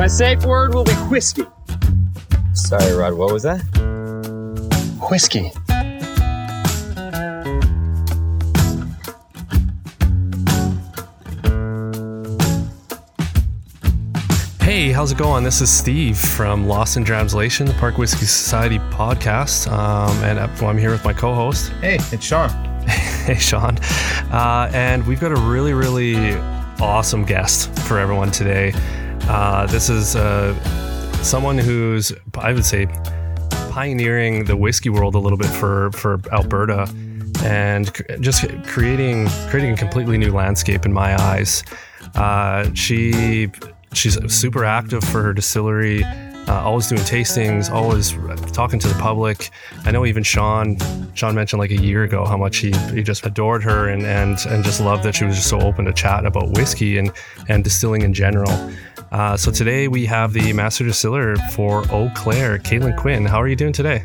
My safe word will be whiskey. Sorry, Rod, what was that? Whiskey. Hey, how's it going? This is Steve from Lost in Translation, the Park Whiskey Society podcast. Um, and uh, I'm here with my co host. Hey, it's Sean. hey, Sean. Uh, and we've got a really, really awesome guest for everyone today. Uh, this is uh, someone who's, I would say, pioneering the whiskey world a little bit for, for Alberta and just creating creating a completely new landscape in my eyes. Uh, she she's super active for her distillery, uh, always doing tastings, always talking to the public. I know even Sean Sean mentioned like a year ago how much he, he just adored her and, and and just loved that she was just so open to chat about whiskey and and distilling in general. Uh, so today we have the master distiller for Eau Claire, Caitlin Quinn. How are you doing today?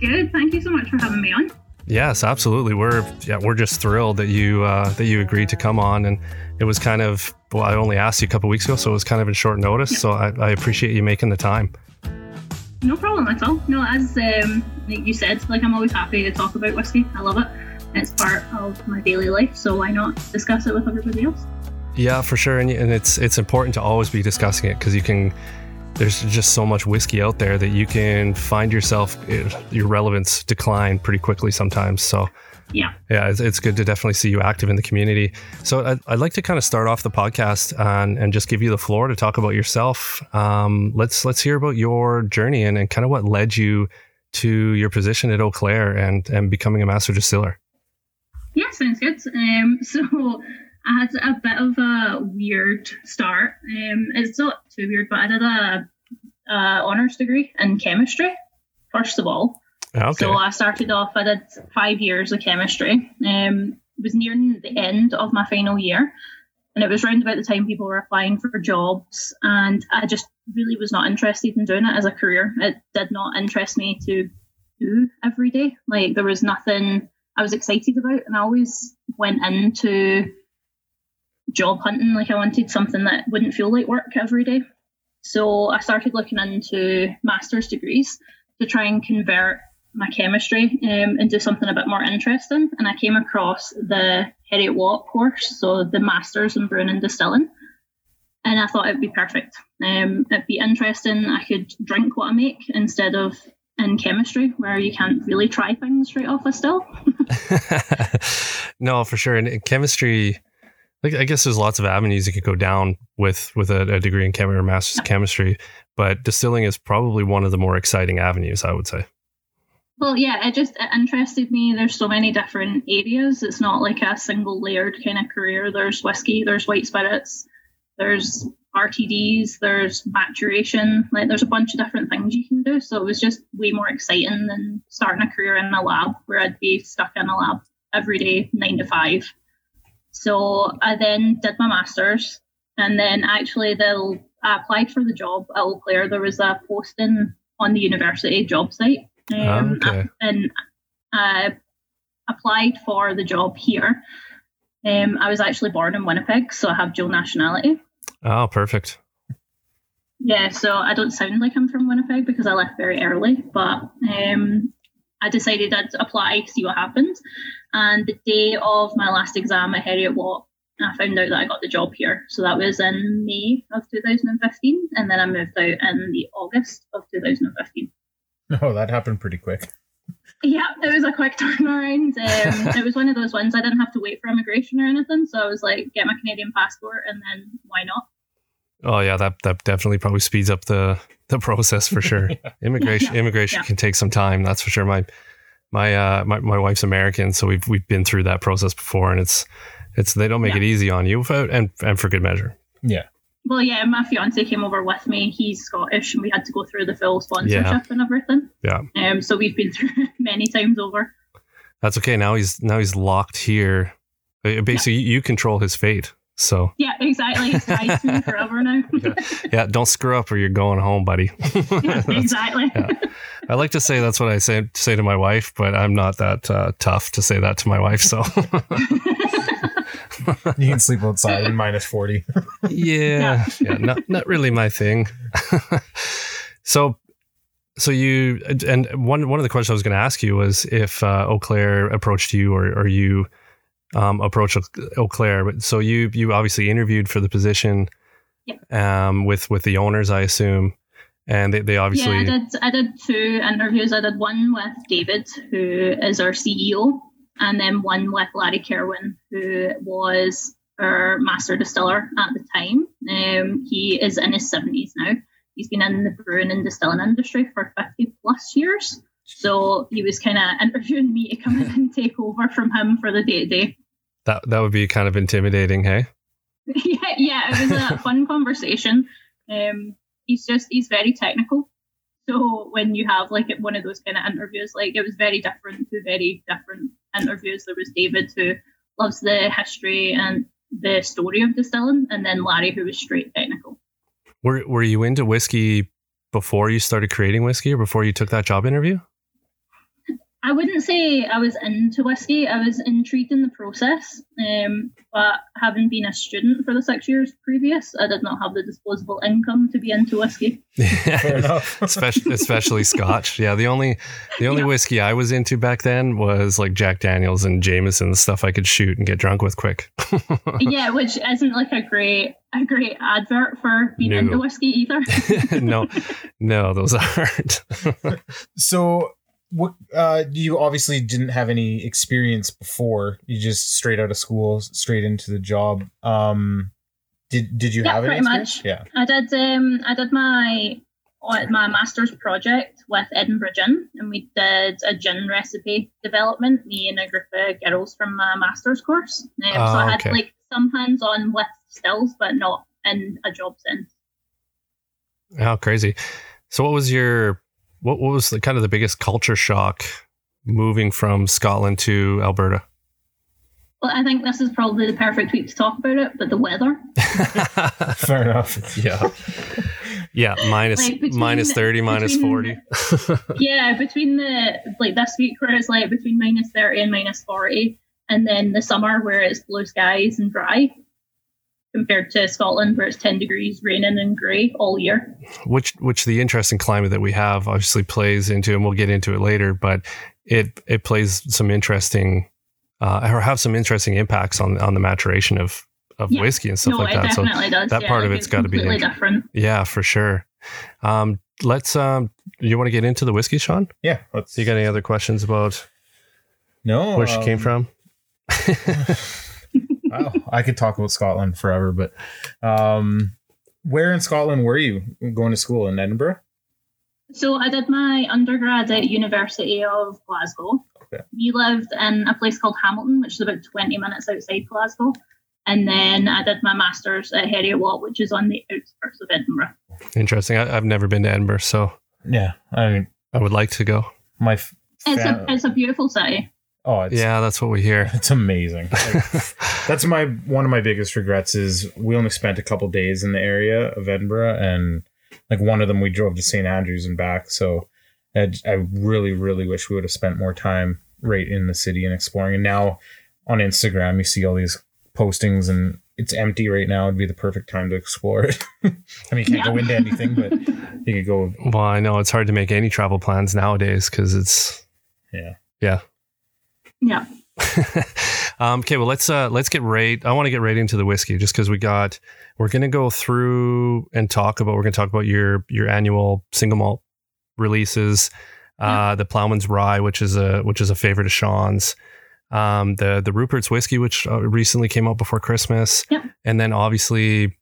Good. Thank you so much for having me on. Yes, absolutely. We're yeah, we're just thrilled that you uh, that you agreed to come on, and it was kind of well, I only asked you a couple weeks ago, so it was kind of in short notice. Yeah. So I, I, appreciate you making the time. No problem at all. No, as um, you said, like I'm always happy to talk about whiskey. I love it. It's part of my daily life, so why not discuss it with everybody else? Yeah, for sure, and, and it's it's important to always be discussing it because you can there's just so much whiskey out there that you can find yourself eh, your relevance decline pretty quickly sometimes. So yeah, yeah, it's, it's good to definitely see you active in the community. So I'd, I'd like to kind of start off the podcast and, and just give you the floor to talk about yourself. Um, let's let's hear about your journey and, and kind of what led you to your position at Eau Claire and and becoming a master distiller. Yeah, sounds good. Um, so I had a bit of a weird start. Um, it's not too weird, but I did a, a honors degree in chemistry first of all. Okay. So I started off. I did five years of chemistry. Um, it was nearing the end of my final year, and it was around about the time people were applying for jobs, and I just really was not interested in doing it as a career. It did not interest me to do every day. Like there was nothing I was excited about, and I always went into job hunting. Like I wanted something that wouldn't feel like work every day. So I started looking into master's degrees to try and convert my chemistry um, into something a bit more interesting. And I came across the Heriot Watt course, so the Masters in Brewing and Distilling. And I thought it'd be perfect. Um, it'd be interesting. I could drink what I make instead of in chemistry, where you can't really try things straight off a still. no, for sure. And chemistry, I guess there's lots of avenues you could go down with with a, a degree in chemistry or master's chemistry, but distilling is probably one of the more exciting avenues, I would say. Well, yeah, it just it interested me. There's so many different areas. It's not like a single layered kind of career. There's whiskey, there's white spirits, there's RTDs, there's maturation. Like there's a bunch of different things you can do. So it was just way more exciting than starting a career in a lab where I'd be stuck in a lab every day, nine to five. So I then did my masters, and then actually the I applied for the job at Eau Claire. There was a posting on the university job site, um, oh, okay. and I applied for the job here. Um, I was actually born in Winnipeg, so I have dual nationality. Oh, perfect. Yeah, so I don't sound like I'm from Winnipeg because I left very early, but um, I decided I'd apply, to see what happens. And the day of my last exam at Heriot Watt, I found out that I got the job here. So that was in May of 2015, and then I moved out in the August of 2015. Oh, that happened pretty quick. Yeah, it was a quick turnaround. Um, it was one of those ones I didn't have to wait for immigration or anything, so I was like, get my Canadian passport, and then why not? Oh yeah, that that definitely probably speeds up the the process for sure. yeah. Immigration yeah. immigration yeah. can take some time, that's for sure. My my uh my, my wife's American, so we've we've been through that process before, and it's it's they don't make it easy on you, and and for good measure. Yeah. Well, yeah, my fiance came over with me. He's Scottish, and we had to go through the full sponsorship and everything. Yeah. Um. So we've been through many times over. That's okay. Now he's now he's locked here. Uh, basically, you control his fate. So yeah, exactly. It's tied to me forever now. yeah. yeah. don't screw up or you're going home, buddy. yeah, exactly. Yeah. I like to say that's what I say say to my wife, but I'm not that uh, tough to say that to my wife. So, You can sleep outside in minus 40. yeah, yeah, not not really my thing. so, so you and one one of the questions I was going to ask you was if uh, Eau Claire approached you or or you um, approached Eau Claire. But So you you obviously interviewed for the position um, with with the owners, I assume, and they, they obviously Yeah, I did. I did two interviews. I did one with David, who is our CEO, and then one with Larry Kerwin, who was our master distiller at the time. Um, he is in his seventies now. He's been in the brewing and distilling industry for fifty plus years. So he was kind of interviewing me to come in and take over from him for the day to day. that that would be kind of intimidating, hey? yeah, yeah, it was a fun conversation. Um, he's just he's very technical. So when you have like one of those kind of interviews, like it was very different, two very different interviews. There was David who loves the history and the story of distilling, and then Larry who was straight technical. Were were you into whiskey before you started creating whiskey, or before you took that job interview? I wouldn't say I was into whiskey. I was intrigued in the process, um, but having been a student for the six years previous, I did not have the disposable income to be into whiskey. Fair enough. especially especially Scotch. Yeah, the only the only Yeah. whiskey I was into back then was like Jack Daniels and Jameson, the stuff I could shoot and get drunk with quick. yeah, which isn't like a great a great advert for being No. into whiskey either. no, no, those aren't. So, what uh, you obviously didn't have any experience before. You just straight out of school, straight into the job. Um, did did you Yeah, have any pretty experience? much. Yeah. I did um I did my uh, my master's project with Edinburgh Gin, and we did a gin recipe development. Me and a group of girls from my master's course. Um, so Ah, I had okay. like some hands on with stills, but not in a job sense. How crazy! So, what was your what, what was the kind of the biggest culture shock moving from Scotland to Alberta? Well, I think this is probably the perfect week to talk about it, but the weather. Fair enough. yeah, yeah, minus Like, between- minus thirty, between- forty. yeah, between the like this week where it's like between minus thirty and minus forty, and then the summer where it's blue skies and dry, compared to Scotland where it's ten degrees, raining and grey all year. which which the interesting climate that we have obviously plays into, and we'll get into it later. But it it plays some interesting, uh, or have some interesting impacts on on the maturation of of Yeah. whiskey and stuff no, like it that. So does. that yeah, part of like, it's gotta be completely different. yeah, for sure. Um, let's um, you want to get into the whiskey, Sean? Yeah. Let's. You got any other questions about no? where she came um, from? wow, I could talk about Scotland forever, but um, where in Scotland were you going to school in Edinburgh? So I did my undergrad at University of Glasgow. Okay. We lived in a place called Hamilton, which is about 20 minutes outside Glasgow. And then I did my master's at Heriot Watt, which is on the outskirts of Edinburgh. Interesting. I, I've never been to Edinburgh, so Yeah, I mean I would like to go. my. f- It's a it's a beautiful city. Oh, it's, yeah, that's what we hear. it's amazing. Like, that's my one of my biggest regrets is we only spent a couple days in the area of Edinburgh, and like one of them we drove to St Andrews and back. So I, I really, really wish we would have spent more time right in the city and exploring. And now on Instagram, you see all these postings, and it's empty right now. It'd be the perfect time to explore it. I mean, you can't go into anything, but you could go. well, I know it's hard to make any travel plans nowadays because it's Yeah. yeah. Yeah. um, okay, well let's uh, let's get right. I want to get right into the whiskey just because we got we're gonna go through and talk about we're gonna talk about your your annual single malt releases, uh, the Plowman's Rye, which is a which is a favorite of Sean's, um, the the Rupert's whiskey, which uh, recently came out before Christmas, Yep. and then obviously.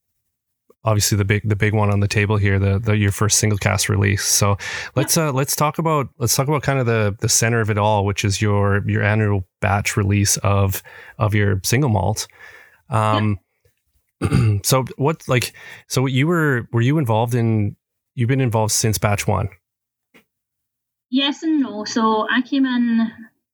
Obviously, the big the big one on the table here, the, the your first single cask release. So let's uh let's talk about let's talk about kind of the the center of it all, which is your your annual batch release of of your single malt. Um, so what like so you were were you involved in you've been involved since batch one? Yes and no. So I came in.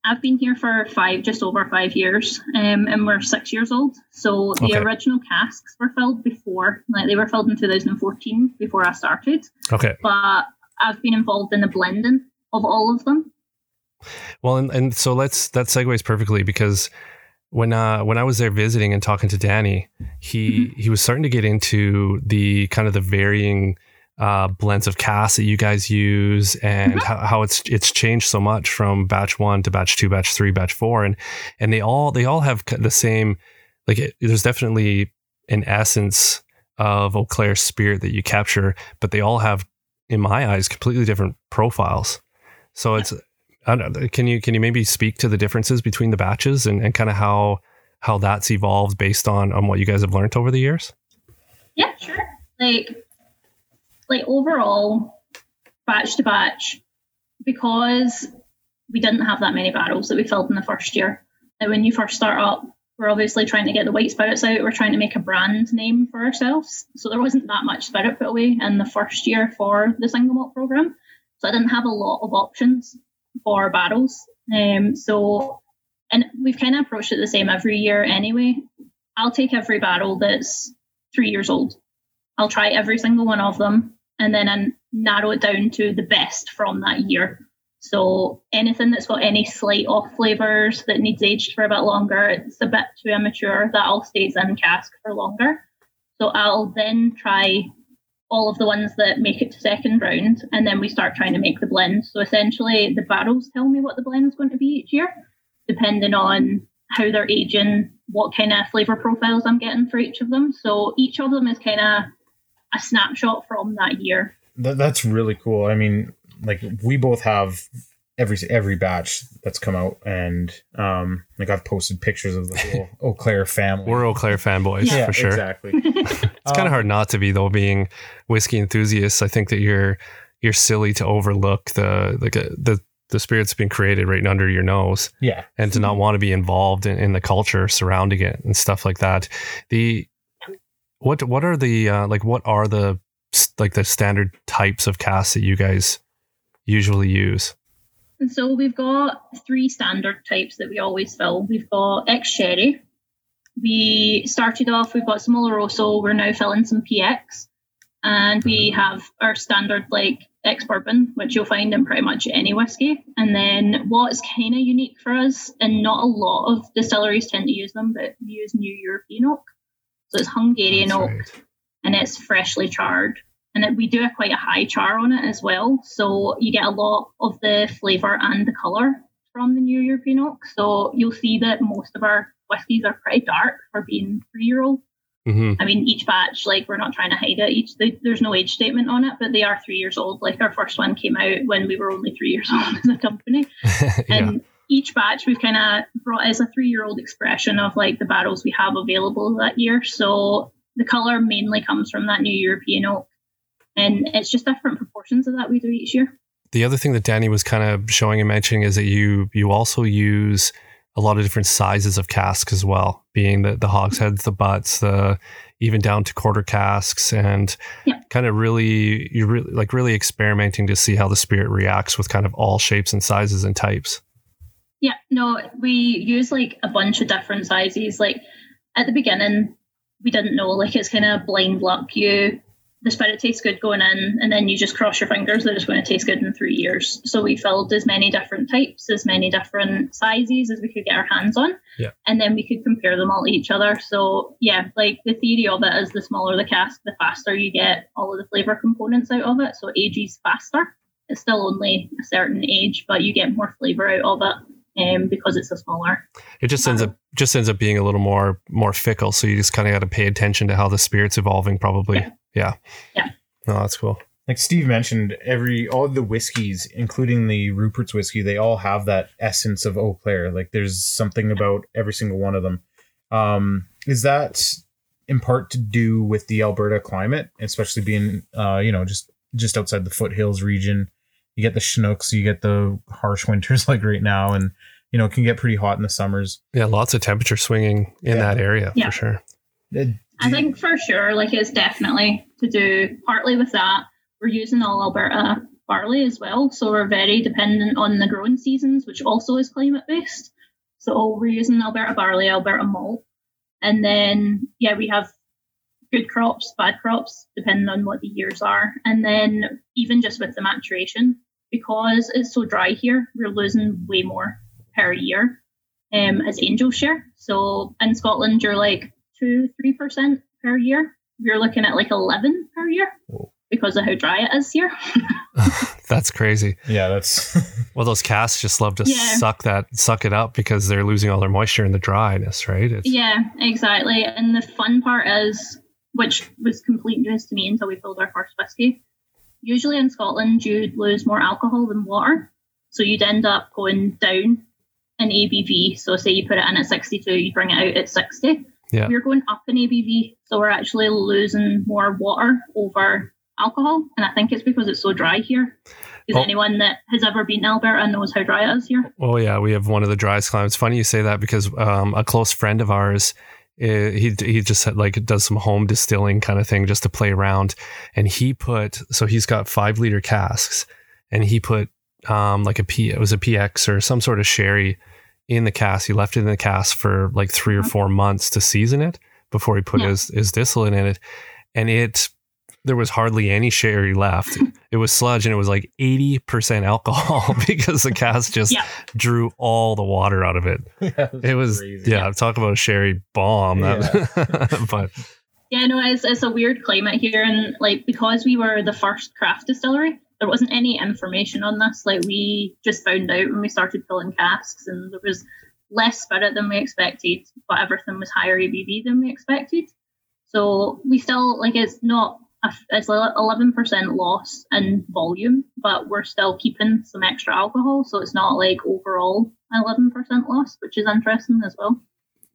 I've been here for five, just over five years, um, and we're six years old. So the Okay. original casks were filled before, like they were filled in 2014 before I started. Okay. But I've been involved in the blending of all of them. Well, and, and so let's that segues perfectly because when uh, when I was there visiting and talking to Danny, he Mm-hmm. he was starting to get into the kind of the varying uh, blends of casks that you guys use and Mhm. how, how it's it's changed so much from batch one to batch two, batch three, batch four, and and they all they all have the same like it, there's definitely an essence of Eau Claire spirit that you capture, but they all have, in my eyes, completely different profiles. So it's I don't know, can you can you maybe speak to the differences between the batches and, and kind of how how that's evolved based on on what you guys have learned over the years? Yeah, sure. Like, like overall, batch to batch, because we didn't have that many barrels that we filled in the first year. And when you first start up, we're obviously trying to get the white spirits out. We're trying to make a brand name for ourselves. So there wasn't that much spirit put away in the first year for the single malt program. So I didn't have a lot of options for barrels. Um, so, and we've kind of approached it the same every year anyway. I'll take every barrel that's three years old. I'll try every single one of them and then I narrow it down to the best from that year. So anything that's got any slight off flavors that needs aged for a bit longer, it's a bit too immature, that all stays in cask for longer. So I'll then try all of the ones that make it to second round, and then we start trying to make the blend. So essentially, the barrels tell me what the blend is going to be each year, depending on how they're aging, what kind of flavor profiles I'm getting for each of them. So each of them is kind of a snapshot from that year. That, that's really cool. I mean, like we both have every every batch that's come out, and um, like I've posted pictures of the whole Eau Claire family. We're Eau Claire fanboys Yeah. for sure. exactly. It's kind of hard not to be though, being whiskey enthusiasts. I think that you're you're silly to overlook the like uh, the the spirit's been created right under your nose Yeah, and to not want to be involved in, in the culture surrounding it and stuff like that. The what what are the uh, like what are the like the standard types of casks that you guys usually use? And so we've got three standard types that we always fill. We've got ex sherry. We started off, we've got some Oloroso, we're now filling some PX. And we have our standard like ex bourbon, which you'll find in pretty much any whiskey. And then what's kind of unique for us, and not a lot of distilleries tend to use them, but we use New European oak. So it's Hungarian That's oak right. and it's freshly charred. And it, we do a quite a high char on it as well, so you get a lot of the flavour and the colour from the New European oak. So you'll see that most of our whiskies are pretty dark for being three year old. hmm I mean, each batch, like we're not trying to hide it. Each they, there's no age statement on it, but they are three years old. Like our first one came out when we were only three years old as a company, yeah. and each batch we've kind of brought as a three year old expression of like the barrels we have available that year. So the color mainly comes from that new European oak, and it's just different proportions of that we do each year. the other thing that Danny was kind of showing and mentioning is that you you also use a lot of different sizes of casks as well, being the the hogsheads, mm-hmm. the butts, the even down to quarter casks, and Yeah. kind of really you're really like really experimenting to see how the spirit reacts with kind of all shapes and sizes and types. Yeah, no, we use like a bunch of different sizes. Like at the beginning, we didn't know. Like it's kind of blind luck. You the spirit tastes good going in, and then you just cross your fingers that it's going to taste good in three years. So we filled as many different types, as many different sizes as we could get our hands on, Yeah. and then we could compare them all to each other. So yeah, like the theory of it is the smaller the cask, the faster you get all of the flavor components out of it. So ages faster. It's still only a certain age, but you get more flavor out of it um, because it's a smaller. It just ends up just ends up being a little more more fickle. So you just kind of got to pay attention to how the spirit's evolving. Probably, Yeah. yeah. Yeah. No, that's cool. like Steve mentioned, every all the whiskeys, including the Rupert's whiskey, they all have that essence of Eau Claire. Like there's something about every single one of them. Um, is that in part to do with the Alberta climate, especially being uh, you know, just just outside the foothills region? You get the Chinooks, you get the harsh winters like right now, and you know, it can get pretty hot in the summers. Yeah, lots of temperature swinging in Yeah. that area Yeah. for sure. Uh, I think for sure, like it's definitely to do partly with that. We're using all Alberta barley as well, so we're very dependent on the growing seasons, which also is climate based. So we're using Alberta barley, Alberta malt, and then yeah, we have good crops, bad crops, depending on what the years are, and then even just with the maturation, because it's so dry here, we're losing way more per year. um, as angel share. So in Scotland, you're like two, three percent per year. We're looking at like eleven per year because of how dry it is here. That's crazy. Yeah, that's Well, those casks just love to Yeah. suck that, suck it up because they're losing all their moisture in the dryness, right? It's, yeah, exactly. And the fun part is, which was complete news to me until we filled our first whiskey. Usually in Scotland, you'd lose more alcohol than water, so you'd end up going down in ABV. So say you put it in at 62, you bring it out at 60. Yeah. We're going up in ABV, so we're actually losing more water over alcohol, and I think it's because it's so dry here. Because Oh. anyone that has ever been in Alberta knows how dry it is here. Oh yeah, we have one of the driest climates. Funny you say that because um, a close friend of ours, he he just like does some home distilling kind of thing just to play around, and he put so he's got five liter casks, and he put um, like a P it was a PX or some sort of sherry in the cask. He left it in the cask for like three or four months to season it before he put Yeah. his his distillate in it, and it there was hardly any sherry left. it was sludge, and it was like eighty percent alcohol because the cask just Yeah. drew all the water out of it. It was crazy. yeah, talk about a sherry bomb. That, but Yeah, no, it's, it's a weird climate here, and like because we were the first craft distillery, there wasn't any information on this. Like we just found out when we started filling casks, and there was less spirit than we expected, but everything was higher ABV than we expected. So we still like it's not a, it's eleven percent loss in volume, but we're still keeping some extra alcohol, so it's not like overall eleven percent loss, which is interesting as well.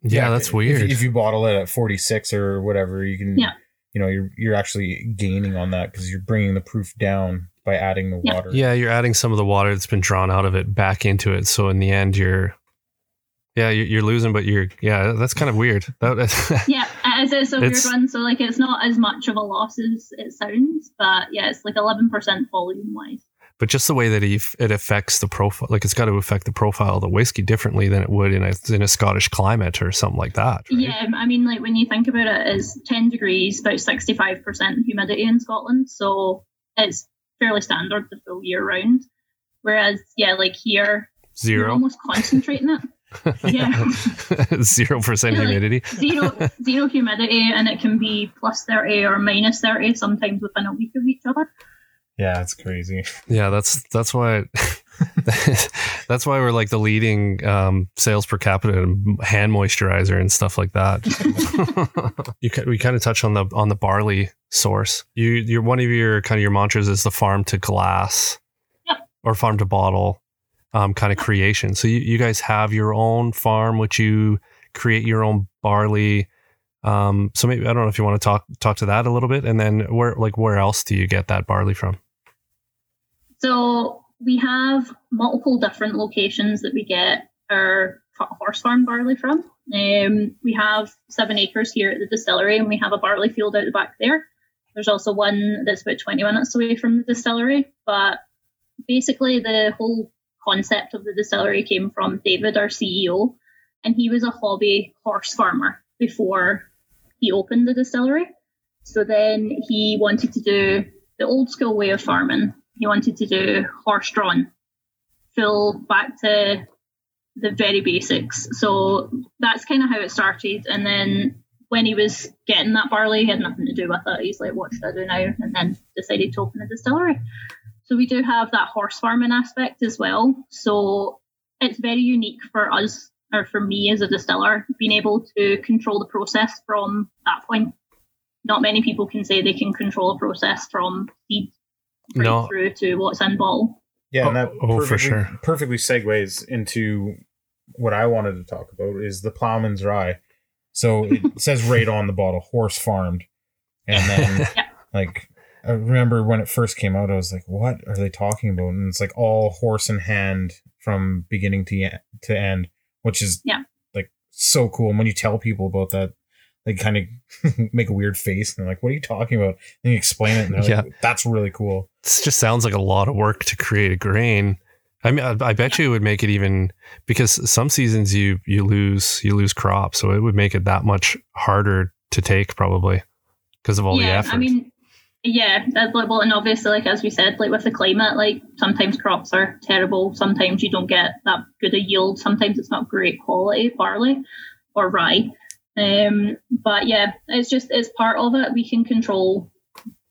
yeah, that's if- weird. If, you bottle it at 46 or whatever, you can, Yeah. you know, you're you're actually gaining on that because you're bringing the proof down by adding the Yeah. water. yeah, you're adding some of the water that's been drawn out of it back into it. So in the end, you're yeah, you're, you're losing, but you're yeah, that's kind of weird. That, Yeah, it is. It's a It's- weird one. So like, it's not as much of a loss as it sounds, but yeah, it's like eleven percent volume wise. but just the way that it, affects the profile, like it's got to affect the profile of the whiskey differently than it would in a in a Scottish climate or something like that. right? Yeah, um, I mean, like when you think about it, it's ten degrees, about sixty-five percent humidity in Scotland, so it's fairly standard the full year round. Whereas, yeah, like here, you're zero, almost concentrating it. Yeah, zero percent Yeah, like- humidity. zero zero humidity, and it can be plus thirty or minus thirty sometimes within a week of each other. Yeah, it's crazy. Yeah, that's that's why that's why we're like the leading um, sales per capita in hand moisturizer and stuff like that. you ca- we kind of touch on the on the barley source. You you're one of your kind of your mantras is the farm to glass Yep. or farm to bottle um, kind of creation. So you, you guys have your own farm, which you create your own barley. Um, so maybe I don't know if you want to talk talk to that a little bit, and then where like where else do you get that barley from? So we have multiple different locations that we get our horse farm barley from. Um, we have seven acres here at the distillery, and we have a barley field out the back there. There's also one that's about 20 minutes away from the distillery. But basically, the whole concept of the distillery came from David, our CEO, and he was a hobby horse farmer before he opened the distillery. So then he wanted to do the old school way of farming. He wanted to do horse drawn, full back to the very basics. So that's kind of how it started. And then when he was getting that barley, he had nothing to do with it. He's like, what should I do now? And then decided to open a distillery. So we do have that horse farming aspect as well. So it's very unique for us, or for me as a distiller, being able to control the process from that point. Not many people can say they can control a process from seed right No. through to what's in bottle. Yeah, and that Oh, oh, for perfectly, sure. perfectly segues into what I wanted to talk about is the Plowman's Rye. So it says right on the bottle, horse farmed, and then Yeah. like I remember when it first came out, I was like, "What are they talking about?" And it's like all horse in hand from beginning to e- to end, which is Yeah. like so cool. And when you tell people about that, they kind of make a weird face and they're like, "What are you talking about?" And you explain it, and they're Yeah. like, "That's really cool." This just sounds like a lot of work to create a grain. I mean, I, I bet you it would make it even because some seasons you you lose you lose crop, so it would make it that much harder to take probably because of all the yeah, effort. I mean, Yeah, well, and obviously, like as we said, like with the climate, like sometimes crops are terrible. Sometimes you don't get that good a yield. Sometimes it's not great quality barley or rye. Um, but yeah, it's just it's part of it. We can control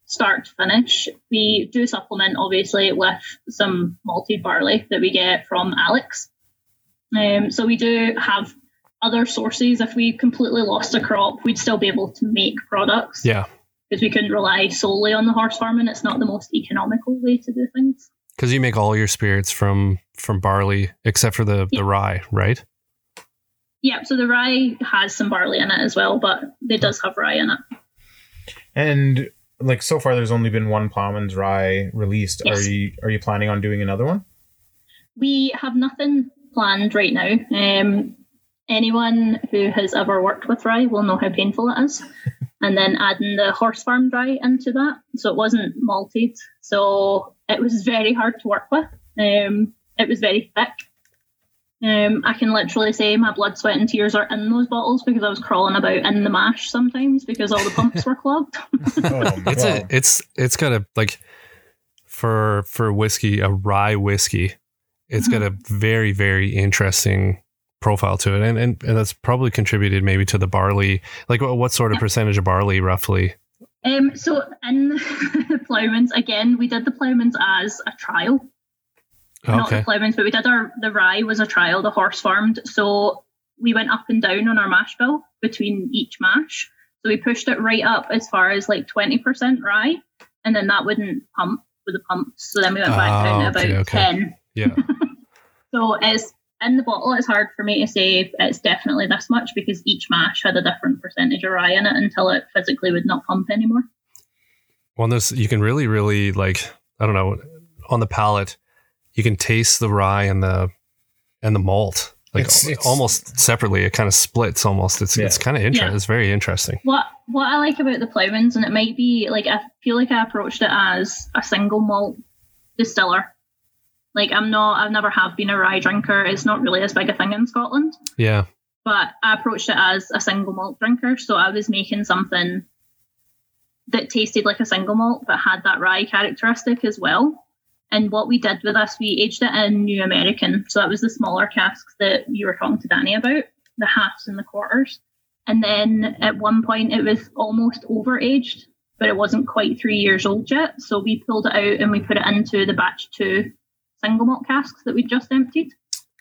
start to finish. We do supplement obviously with some malted barley that we get from Alex. Um, so we do have other sources. If we completely lost a crop, we'd still be able to make products. Yeah. Because we couldn't rely solely on the horse farming. It's not the most economical way to do things. Because you make all your spirits from from barley, except for the Yeah. the rye, right? Yeah, so the rye has some barley in it as well, but it does have rye in it. And like so far, there's only been one Plowman's Rye released. Are you are you planning on doing another one? We have nothing planned right now. Um, anyone who has ever worked with rye will know how painful it is. And then adding the horse farm rye into that, so it wasn't malted, so it was very hard to work with. Um, it was very thick. Um, I can literally say my blood, sweat, and tears are in those bottles because I was crawling about in the mash sometimes because all the pumps were clogged. Oh, It's wow. a it's it's got a like for for whiskey, a rye whiskey, it's got a very, very interesting profile to it. And and, and that's probably contributed maybe to the barley. Like what, what sort of percentage of barley roughly? Um, so in the ploughmans, again, we did the ploughmans as a trial. Not the Okay. ploughmans, but we did our the rye was a trial, the horse farmed. So we went up and down on our mash bill between each mash. So we pushed it right up as far as like twenty percent rye, and then that wouldn't pump with the pumps. So then we went back Ah, down to okay, about okay. ten. Yeah. So it's in the bottle. It's hard for me to say it's definitely this much because each mash had a different percentage of rye in it until it physically would not pump anymore. Well, this you can really, really like I don't know on the palate, you can taste the rye and the and the malt like It's- it's- almost separately. It kind of splits almost. It's Yeah. it's kind of interesting. Yeah. It's very interesting. What what I like about the ploughmans, and it might be like I feel like I approached it as a single malt distiller. Like I'm not, I've never have been a rye drinker. It's not really as big a thing in Scotland, Yeah. but I approached it as a single malt drinker. So I was making something that tasted like a single malt, but had that rye characteristic as well. And what we did with this, we aged it in New American. So that was the smaller casks that you were talking to Danny about, the halves and the quarters. And then at one point it was almost over aged, but it wasn't quite three years old yet. So we pulled it out and we put it into the batch two single malt casks that we just emptied.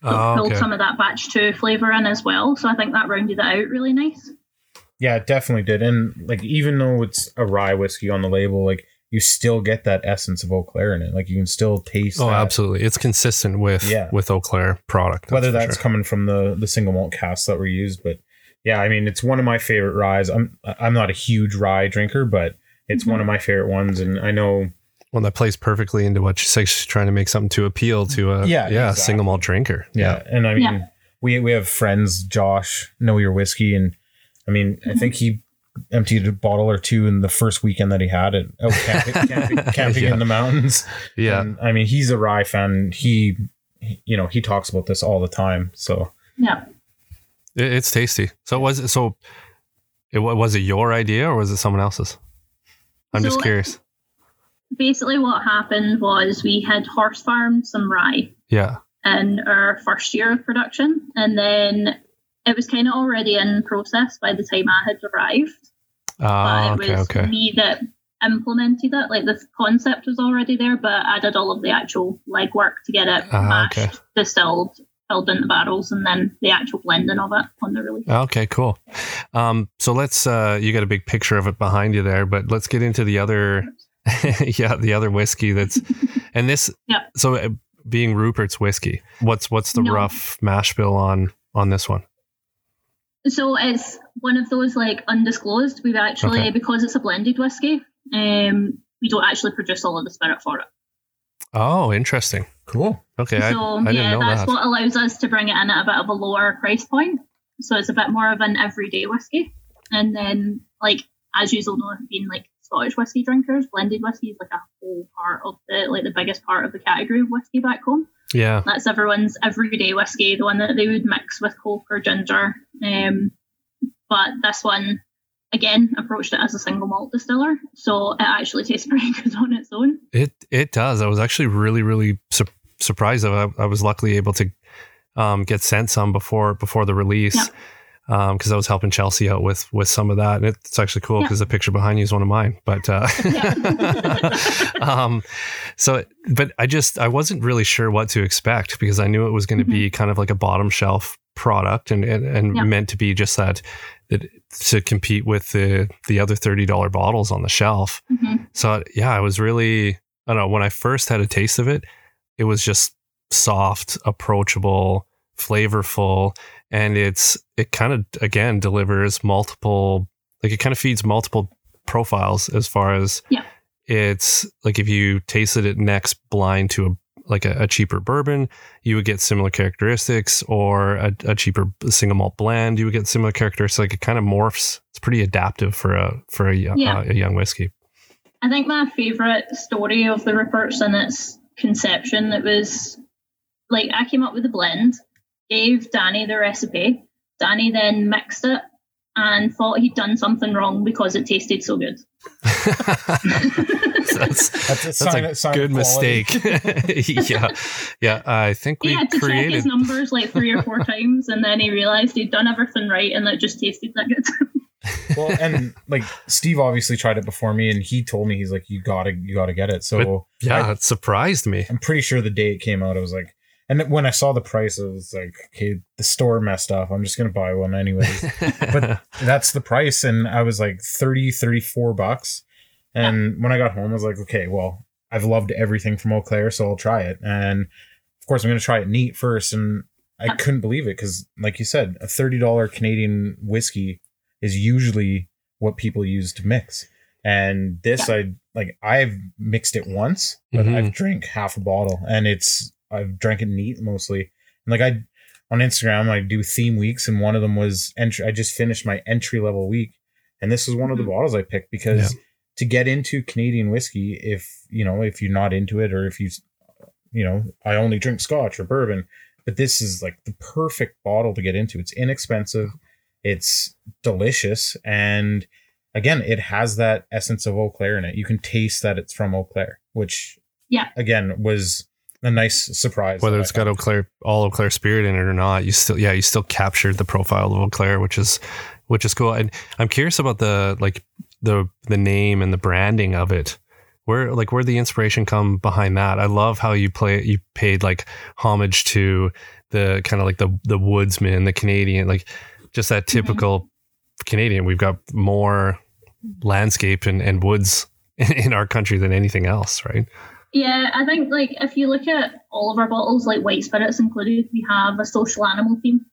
So it Oh, pulled okay. some of that batch two flavour in as well. So I think that rounded it out really nice. Yeah, it definitely did. And like even though it's a rye whiskey on the label, like you still get that essence of Eau Claire in it. Like you can still taste Oh, that, absolutely. It's consistent with Yeah. with Eau Claire product. whether that's sure. coming from the the single malt casks that were used. But yeah, I mean it's one of my favorite ryes. I'm I'm not a huge rye drinker, but it's mm-hmm. one of my favorite ones. And I know one that plays perfectly into what she's like. She's trying to make something to appeal to a Yeah, yeah exactly. single malt drinker. Yeah, and I mean, Yeah. we we have friends, Josh, know your whiskey, and I mean, I mm-hmm. think he emptied a bottle or two in the first weekend that he had it. Oh, camping, camping, camping Yeah. in the mountains. yeah. And, I mean, he's a rye fan. He, he- you know, he talks about this all the time. So Yeah. It- it's tasty. So was it so? It was it your idea or was it someone else's? I'm just So- uh, curious. Basically, what happened was we had horse farmed some rye Yeah. in our first year of production, and then it was kind of already in process by the time I had arrived. Ah, but it okay, was okay. me that implemented it. Like the concept was already there, but I did all of the actual legwork to get it Ah, mashed, okay. distilled, filled into barrels, and then the actual blending of it on the release. Okay, cool. Um, so let's. Uh, you got a big picture of it behind you there, but let's get into the other. yeah, the other whiskey that's, and this. Yeah. So, uh, being Rupert's whiskey, what's what's the No. rough mash bill on on this one? So it's one of those like undisclosed. We've actually Okay. because it's a blended whiskey, um, we don't actually produce all of the spirit for it. Oh, interesting. cool. Okay, I, so I didn't yeah, know that's that. what allows us to bring it in at a bit of a lower price point. So it's a bit more of an everyday whiskey. And then like as usual know being like Scottish whiskey drinkers, blended whiskey is like a whole part of the like the biggest part of the category of whiskey back home. yeah. That's everyone's everyday whiskey, the one that they would mix with coke or ginger. Um, but this one again approached it as a single malt distiller, so it actually tastes pretty good on its own. It it does. I was actually really really su- surprised I, I, was luckily able to um, get sent some before before the release. Yeah because um, I was helping Chelsea out with with some of that, and it's actually cool because yeah. the picture behind you is one of mine. But uh, um, so, but I just I wasn't really sure what to expect because I knew it was going to mm-hmm. be kind of like a bottom shelf product and and, and yeah. meant to be just that that to compete with the the other thirty dollar bottles on the shelf. Mm-hmm. So yeah, I was really I don't know when I first had a taste of it, it was just soft, approachable, flavorful and it's it kind of again delivers multiple like it kind of feeds multiple profiles as far as yeah. it's like if you tasted it next blind to a like a, a cheaper bourbon you would get similar characteristics or a, a, cheaper single malt blend you would get similar characteristics. Like it kind of morphs. It's pretty adaptive for a for a, yeah. uh, a young whiskey. I think my favorite story of the rupert's and its conception it was like i came up with a blend gave Danny the recipe. Danny then mixed it and thought he'd done something wrong because it tasted so good. that's, that's a, sign, that's a good mistake. yeah, yeah. I think we had to created check his numbers like three or four times, and then he realized he'd done everything right, and it just tasted that good. well, and like Steve obviously tried it before me, and he told me he's like, "You gotta, you gotta get it." So but, yeah, I, it surprised me. I'm pretty sure the day it came out, I was like, and when I saw the price, I was like, okay, the store messed up. I'm just going to buy one anyways. but that's the price. And I was like 30, 34 bucks. And when I got home, I was like, okay, well, I've loved everything from Eau Claire, so I'll try it. And of course, I'm going to try it neat first. And I couldn't believe it because, like you said, a $30 Canadian whiskey is usually what people use to mix. And this, I like, I've mixed it once, but mm-hmm. I've drank half a bottle and it's I've drank it neat mostly. And like I on Instagram, I do theme weeks, and one of them was entry. I just finished my entry level week, and this was one of the mm-hmm. bottles I picked because yeah. to get into Canadian whiskey, if you know if you're not into it, or if you, you know, I only drink Scotch or bourbon, but this is like the perfect bottle to get into. It's inexpensive, it's delicious, and again, it has that essence of Eau Claire in it. You can taste that it's from Eau Claire, which yeah, again was a nice surprise. Whether it's got Eau Claire, all Eau Claire spirit in it or not, you still, yeah, you still captured the profile of Eau Claire, which is, which is cool. And I'm curious about the like the the name and the branding of it. Where like where the inspiration come behind that? I love how you play. You paid like homage to the kind of like the the woodsman, the Canadian, like just that mm-hmm. typical mm-hmm. Canadian. We've got more landscape and, and woods in, in our country than anything else, right? Yeah, I think like if you look at all of our bottles, like white spirits included, we have a social animal theme.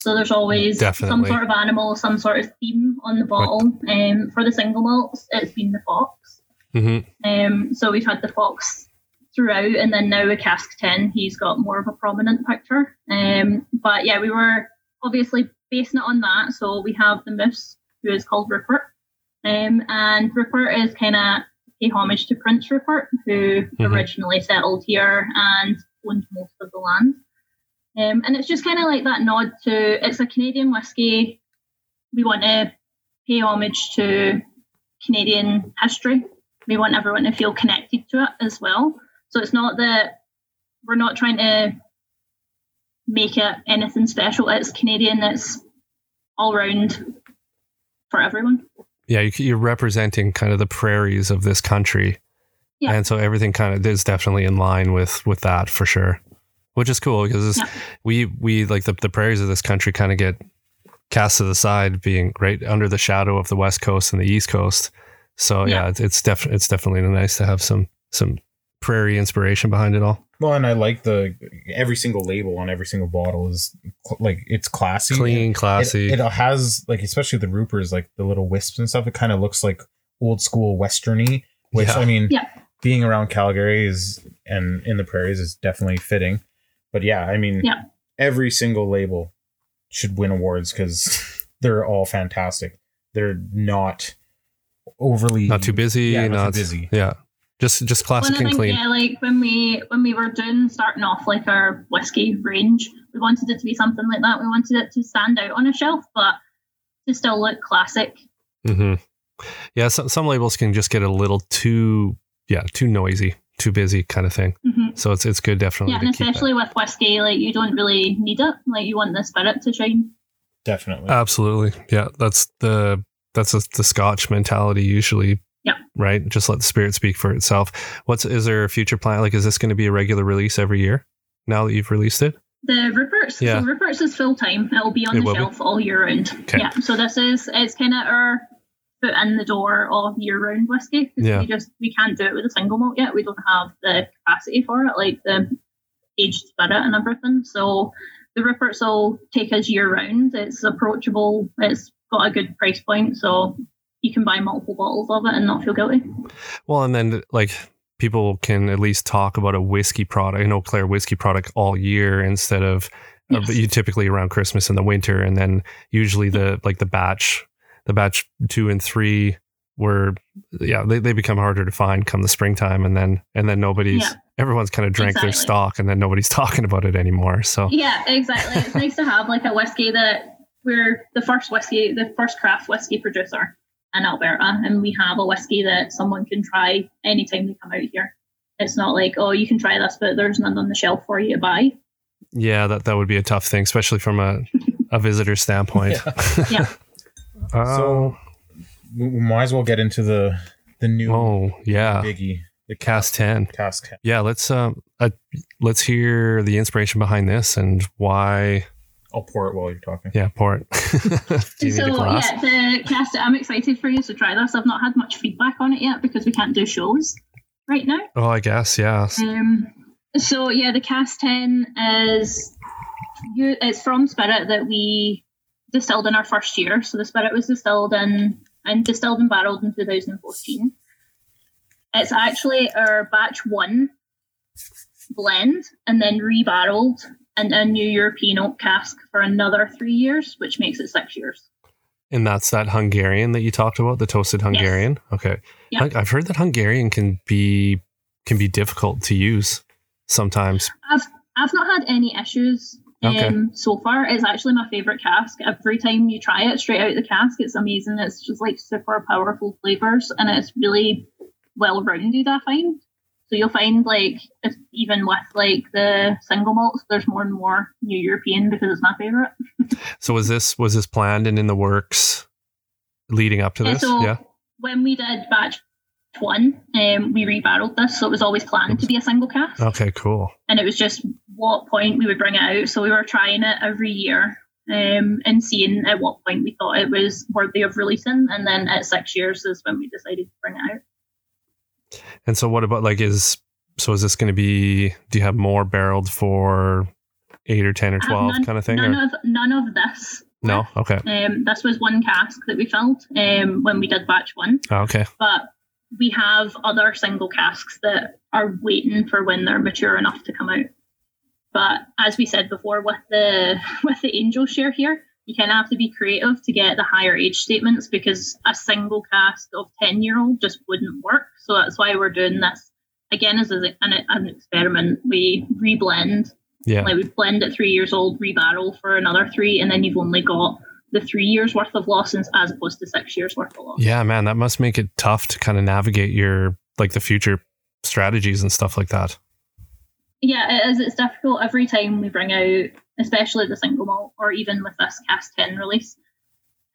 So there's always Definitely. some sort of animal, some sort of theme on the bottle. Um, for the single malts, it's been the fox. Mm-hmm. Um, so we've had the fox throughout, and then now with cask ten, he's got more of a prominent picture. Um, but yeah, we were obviously basing it on that. So we have the moose, who is called Rupert, um, and Rupert is kind of pay homage to Prince Rupert, who mm-hmm. originally settled here and owned most of the land. Um, and it's just kind of like that nod to it's a Canadian whiskey. We want to pay homage to Canadian history. We want everyone to feel connected to it as well. So it's not that we're not trying to make it anything special. It's Canadian. It's all round for everyone yeah, you're representing kind of the prairies of this country. Yeah. And so everything kind of is definitely in line with with that for sure. Which is cool because yeah. we we like the, the prairies of this country kind of get cast to the side being right under the shadow of the west coast and the east coast. So yeah, yeah it's it's, def- it's definitely nice to have some some prairie inspiration behind it all. Well, and I like the every single label on every single bottle is like it's classy, clean, classy. It, it, has like especially the Ruperts, like the little wisps and stuff. It kind of looks like old school westerny, which yeah. I mean, yeah. being around Calgary is and in the prairies is definitely fitting. But yeah, I mean, yeah. every single label should win awards because they're all fantastic. They're not overly not too busy, yeah, not, not too busy. Yeah, just just classic and clean. Yeah, like when we when we were doing starting off like our whiskey range, we wanted it to be something like that. We wanted it to stand out on a shelf, but to still look classic Mm-hmm. Yeah, some some labels can just get a little too yeah too noisy, too busy kind of thing. hmm So it's it's good definitely. Yeah, and especially with whiskey, like you don't really need it. Like you want the spirit to shine. Definitely. Absolutely, yeah. That's the that's the the Scotch mentality usually. Yeah. Right. Just let the spirit speak for itself. What's is there a future plan? Like, is this going to be a regular release every year? Now that you've released it. The Rupert's, Yeah. so Rupert's is full time. It'll be on It the will be? shelf all year round. Okay. Yeah, so this is it's kind of our foot in the door of year round whiskey. Yeah. We just we can't do it with a single malt yet. We don't have the capacity for it, like the aged spirit and everything. So the Rupert's will take us year round. It's approachable. It's got a good price point, so you can buy multiple bottles of it and not feel guilty. Well, and then like people can at least talk about a whiskey product, an Eau Claire whiskey product all year instead of uh, Yes. but you typically around Christmas in the winter, and then usually the like the batch, the batch two and three were yeah they, they become harder to find come the springtime, and then and then nobody's Yeah. everyone's kind of drank their stock, and then nobody's talking about it anymore. So Yeah, exactly. It's nice to have like a whiskey that we're the first whiskey, the first craft whiskey producer in Alberta, and we have a whiskey that someone can try anytime they come out here. It's not like, oh, you can try this, but there's none on the shelf for you to buy. yeah, that that would be a tough thing, especially from a a visitor standpoint. Yeah. Oh, So we, we might as well get into the the new oh yeah, biggie, the cask ten. cask. yeah let's um uh, let's hear the inspiration behind this and why I'll pour it while you're talking. yeah pour it do you so need a glass yeah, the cask. I'm excited for you to try this. I've not had much feedback on it yet because we can't do shows right now. oh i guess yeah Um, so yeah, the cask ten is you. It's from Spirit that we distilled in our first year. So the Spirit was distilled in and distilled and barreled in 2014. It's actually our batch one blend, and then rebarreled in a new European oak cask for another three years, which makes it six years. and that's that hungarian that you talked about the toasted hungarian okay Yeah. I- i've heard that hungarian can be can be difficult to use sometimes I've I've not had any issues um, Okay. so far. It's actually my favorite cask. Every time you try it straight out of the cask, it's amazing. It's just like super powerful flavors, and it's really well rounded. I find. So you'll find like if, even with like the single malts, there's more and more New European because it's my favorite. so was this was this planned and in the works leading up to Yeah, this so yeah when we did batch one, um, we rebarreled this, so it was always planned to be a single cask. okay cool and it was just what point we would bring it out. So we were trying it every year um, and seeing at what point we thought it was worthy of releasing. And then at six years is when we decided to bring it out. And so what about like is so is this going to be do you have more barreled for eight or ten or 12 none, kind of thing None or? of none of this. no okay Um, this was one cask that we filled um, when we did batch one, Oh, okay but we have other single casks that are waiting for when they're mature enough to come out. But as we said before, with the with the angel share here, you kind of have to be creative to get the higher age statements because a single cask of ten year old just wouldn't work. So that's why we're doing this again as an, an experiment. We reblend, yeah like we blend at three years old, rebarrel for another three, and then you've only got the three years worth of losses as opposed to six years worth of loss. Yeah, man, that must make it tough to kind of navigate your like the future strategies and stuff like that. Yeah, it is. It's difficult every time we bring out, especially the single malt or even with this cask 10 release.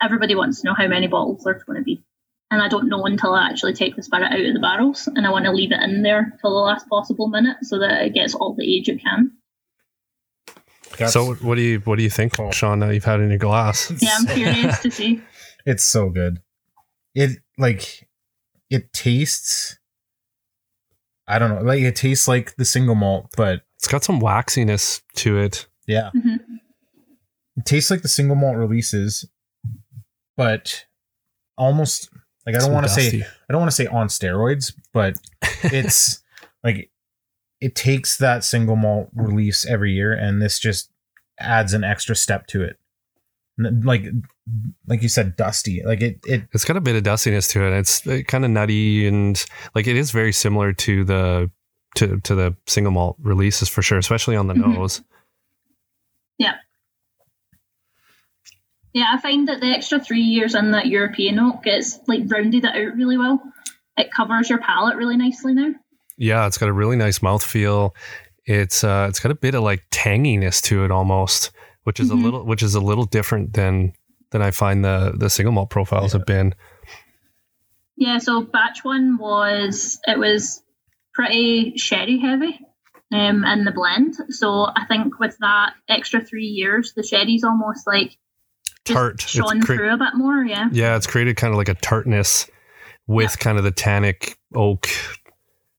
Everybody wants to know how many bottles there's going to be. And I don't know until I actually take the spirit out of the barrels. And I want to leave it in there till the last possible minute so that it gets all the age it can. That's- so, what do you what do you think, Cool. Sean? Now you've had in your glass. Yeah, I'm curious to see. it's so good. It like it tastes. I don't know, like it tastes like the single malt, but It's got some waxiness to it. Yeah, Mhm. it tastes like the single malt releases, but almost like I don't want to say. I don't want to say on steroids, but it's like it takes that single malt release every year, and this just adds an extra step to it. Like, like you said, dusty. Like it, it It's got a bit of dustiness to it. It's kind of nutty and like it is very similar to the to to the single malt releases for sure, especially on the Mhm. nose. Yeah, I find that the extra three years in that European oak, gets like rounded it out really well. It covers your palate really nicely now. Yeah, it's got a really nice mouthfeel. It's uh, it's got a bit of like tanginess to it almost, which is Mhm. a little which is a little different than than I find the the single malt profiles have been. Yeah, so batch one was it was pretty sherry heavy um in the blend. So I think with that extra three years, the sherry's almost like just Tart. It's shone cre- through a bit more, yeah. Yeah, it's created kind of like a tartness with kind of the tannic oak.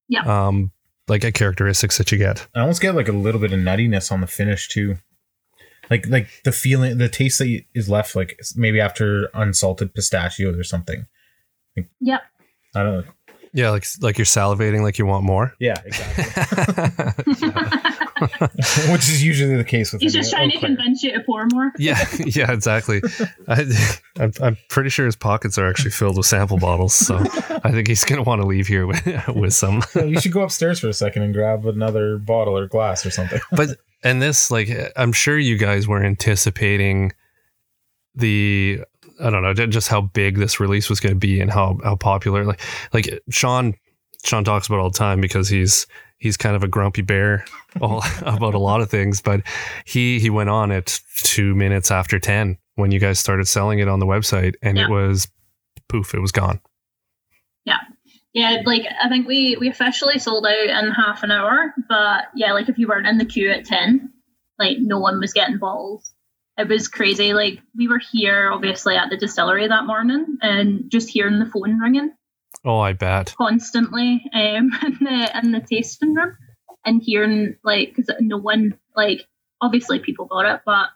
Yeah. Um, like a characteristics that you get. I almost get like a little bit of nuttiness on the finish too. Like like the feeling, the taste that is left, like maybe after unsalted pistachios or something. Yep. I don't know. Yeah, like like you're salivating, like you want more. Yeah, exactly. Which is usually the case with. He's any just trying to oak layer. convince you to pour more. yeah, yeah, exactly. I, I'm, I'm pretty sure his pockets are actually filled with sample bottles, so I think he's gonna want to leave here with, with some. you should go upstairs for a second and grab another bottle or glass or something. But and this, like, I'm sure you guys were anticipating the I don't know just how big this release was going to be and how how popular. Like like Sean Sean talks about all the time because he's he's kind of a grumpy bear all, about a lot of things. But he he went on at two minutes after ten when you guys started selling it on the website, and Yeah. it was poof, it was gone. Yeah, Yeah, like I think we we officially sold out in half an hour, but yeah, like if you weren't in the queue at ten, like no one was getting bottles. It was crazy. Like we were here, obviously, at the distillery that morning, and just hearing the phone ringing Oh, I bet. constantly um, in the in the tasting room, and hearing like because no one like obviously people got it, but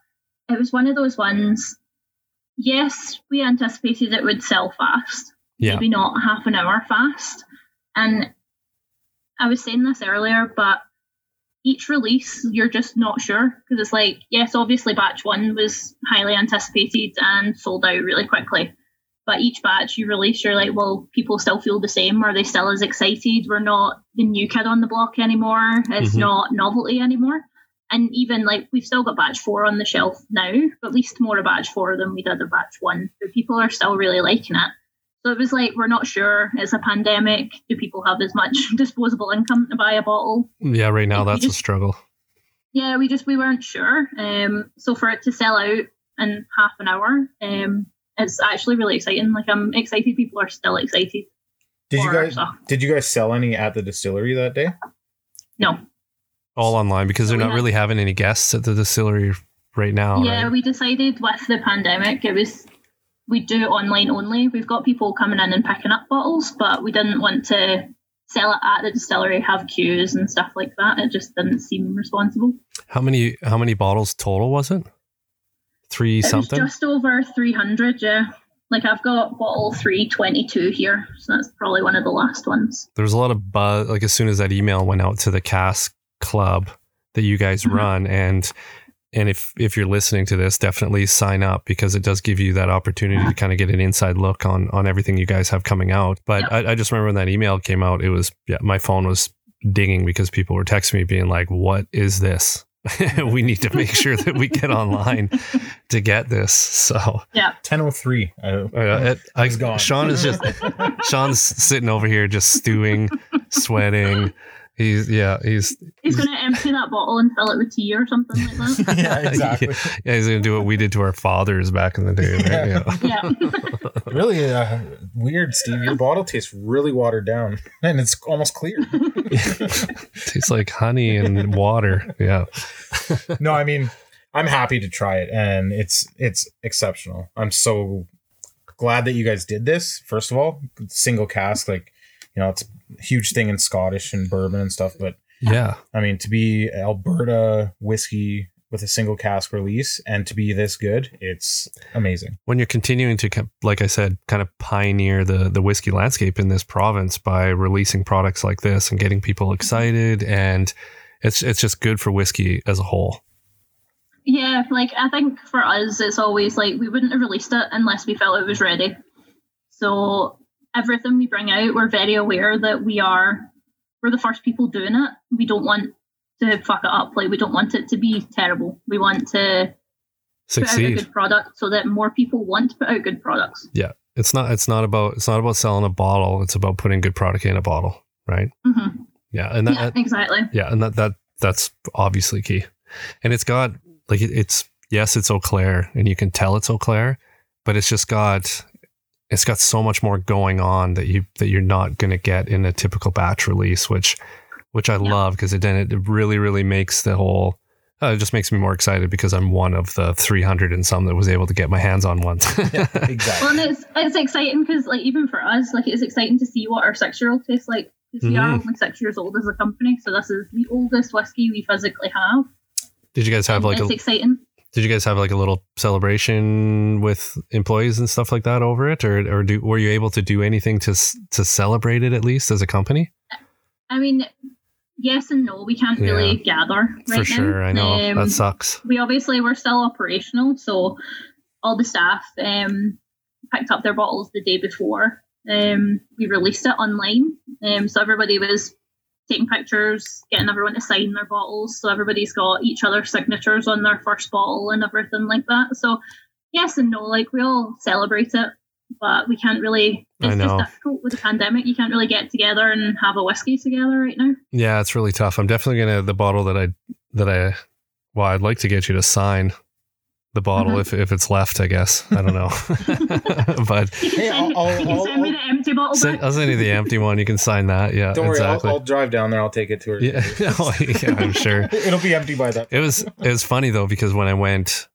it was one of those ones. Yes, we anticipated it would sell fast, Yeah, maybe not half an hour fast. And I was saying this earlier, but each release, you're just not sure because it's like, yes, obviously, batch one was highly anticipated and sold out really quickly. But each batch you release, you're like, well, people still feel the same. Are they still as excited? We're not the new kid on the block anymore. It's Mhm. not novelty anymore. And even like we've still got batch four on the shelf now, at least more of batch four than we did of batch one. But people are still really liking it. So it was like we're not sure. It's a pandemic. Do people have as much disposable income to buy a bottle? yeah. Right now, that's a struggle. Yeah, we just we weren't sure. Um, so for it to sell out in half an hour, um, it's actually really exciting. Like I'm excited. People are still excited. Did you guys did you guys sell any at the distillery that day? No. All online because they're not really having any guests at the distillery right now. yeah, right? we decided with the pandemic, it was we do it online only. We've got people coming in and picking up bottles, but we didn't want to sell it at the distillery, have queues and stuff like that. It just didn't seem responsible. How many how many bottles total was it? Three something. just over 300, yeah. Like I've got bottle 322 here, so that's probably one of the last ones. there was a lot of buzz. Like as soon as that email went out to the Cask Club that you guys Mhm. run, and and if if you're listening to this, definitely sign up because it does give you that opportunity to kind of get an inside look on on everything you guys have coming out. But Yep. I, I just remember when that email came out, it was yeah, my phone was dinging because people were texting me being like, "What is this?" we need to make sure that we get online to get this. So yeah, Ten oh three. I, oh, It's gone. Sean is just Sean's sitting over here just stewing, sweating. He's yeah, he's He's going to empty that bottle and fill it with tea or something like that. yeah, exactly. yeah, he's gonna do what we did to our fathers back in the day. Right? Yeah. yeah. Really uh, weird, Steve. Your bottle tastes really watered down, and it's almost clear. Tastes like honey and water. Yeah. no, I mean, I'm happy to try it, and it's it's exceptional. I'm so glad that you guys did this. First of all, single cask, like you know, it's a huge thing in Scottish and bourbon and stuff. But Yeah. I mean, to be Alberta whiskey with a single cask release and to be this good, it's amazing. When you're continuing to, like I said, kind of pioneer the the whiskey landscape in this province by releasing products like this and getting people mm-hmm. excited, and it's it's just good for whiskey as a whole. Yeah, like I think for us, it's always like we wouldn't have released it unless we felt it was ready. So everything we bring out, we're very aware that we are we're the first people doing it. We don't want to fuck it up. Like we don't want it to be terrible. We want to put out a good product so that more people want to put out good products. Yeah, it's not it's not about it's not about selling a bottle. It's about putting good product in a bottle, right? hmm Yeah, and that, Yeah, exactly. yeah, and that that that's obviously key. And it's got like it, it's yes, it's Eau Claire, and you can tell it's Eau Claire, but it's just got it's got so much more going on that you that you're not going to get in a typical batch release, which which I Yeah. love because it then it really really makes the whole. Uh, it just makes me more excited because I'm one of the 300 and some that was able to get my hands on one. exactly. Well, and it's it's exciting because like even for us, like it's exciting to see what our six year old tastes like because we are Mhm. only six years old as a company, so this is the oldest whiskey we physically have. Did you guys have and like a it's exciting. Did you guys have like a little celebration with employees and stuff like that over it, or or do, were you able to do anything to to celebrate it at least as a company? I mean, yes and no. We can't really gather right For now. sure, I know Um, that sucks. we obviously were still operational, so all the staff um, picked up their bottles the day before. Um, we released it online, um, so everybody was taking pictures, getting everyone to sign their bottles. So everybody's got each other's signatures on their first bottle and everything like that. So yes and no, like we all celebrate it, but we can't really. I It's just difficult with the pandemic. You can't really get together and have a whiskey together right now. Yeah, it's really tough. I'm definitely gonna the bottle that I that I well, I'd like to get you to sign the bottle Mhm. if if it's left. I guess I don't know, but Hey, send, I'll- you can I'll- send me the empty bottle send, back. I'll send you the empty one. You can sign that. Yeah, Don't worry, exactly. I'll, I'll drive down there. I'll take it to her. yeah, Oh, yeah, I'm sure. It'll be empty by that. it was it was funny though because when I went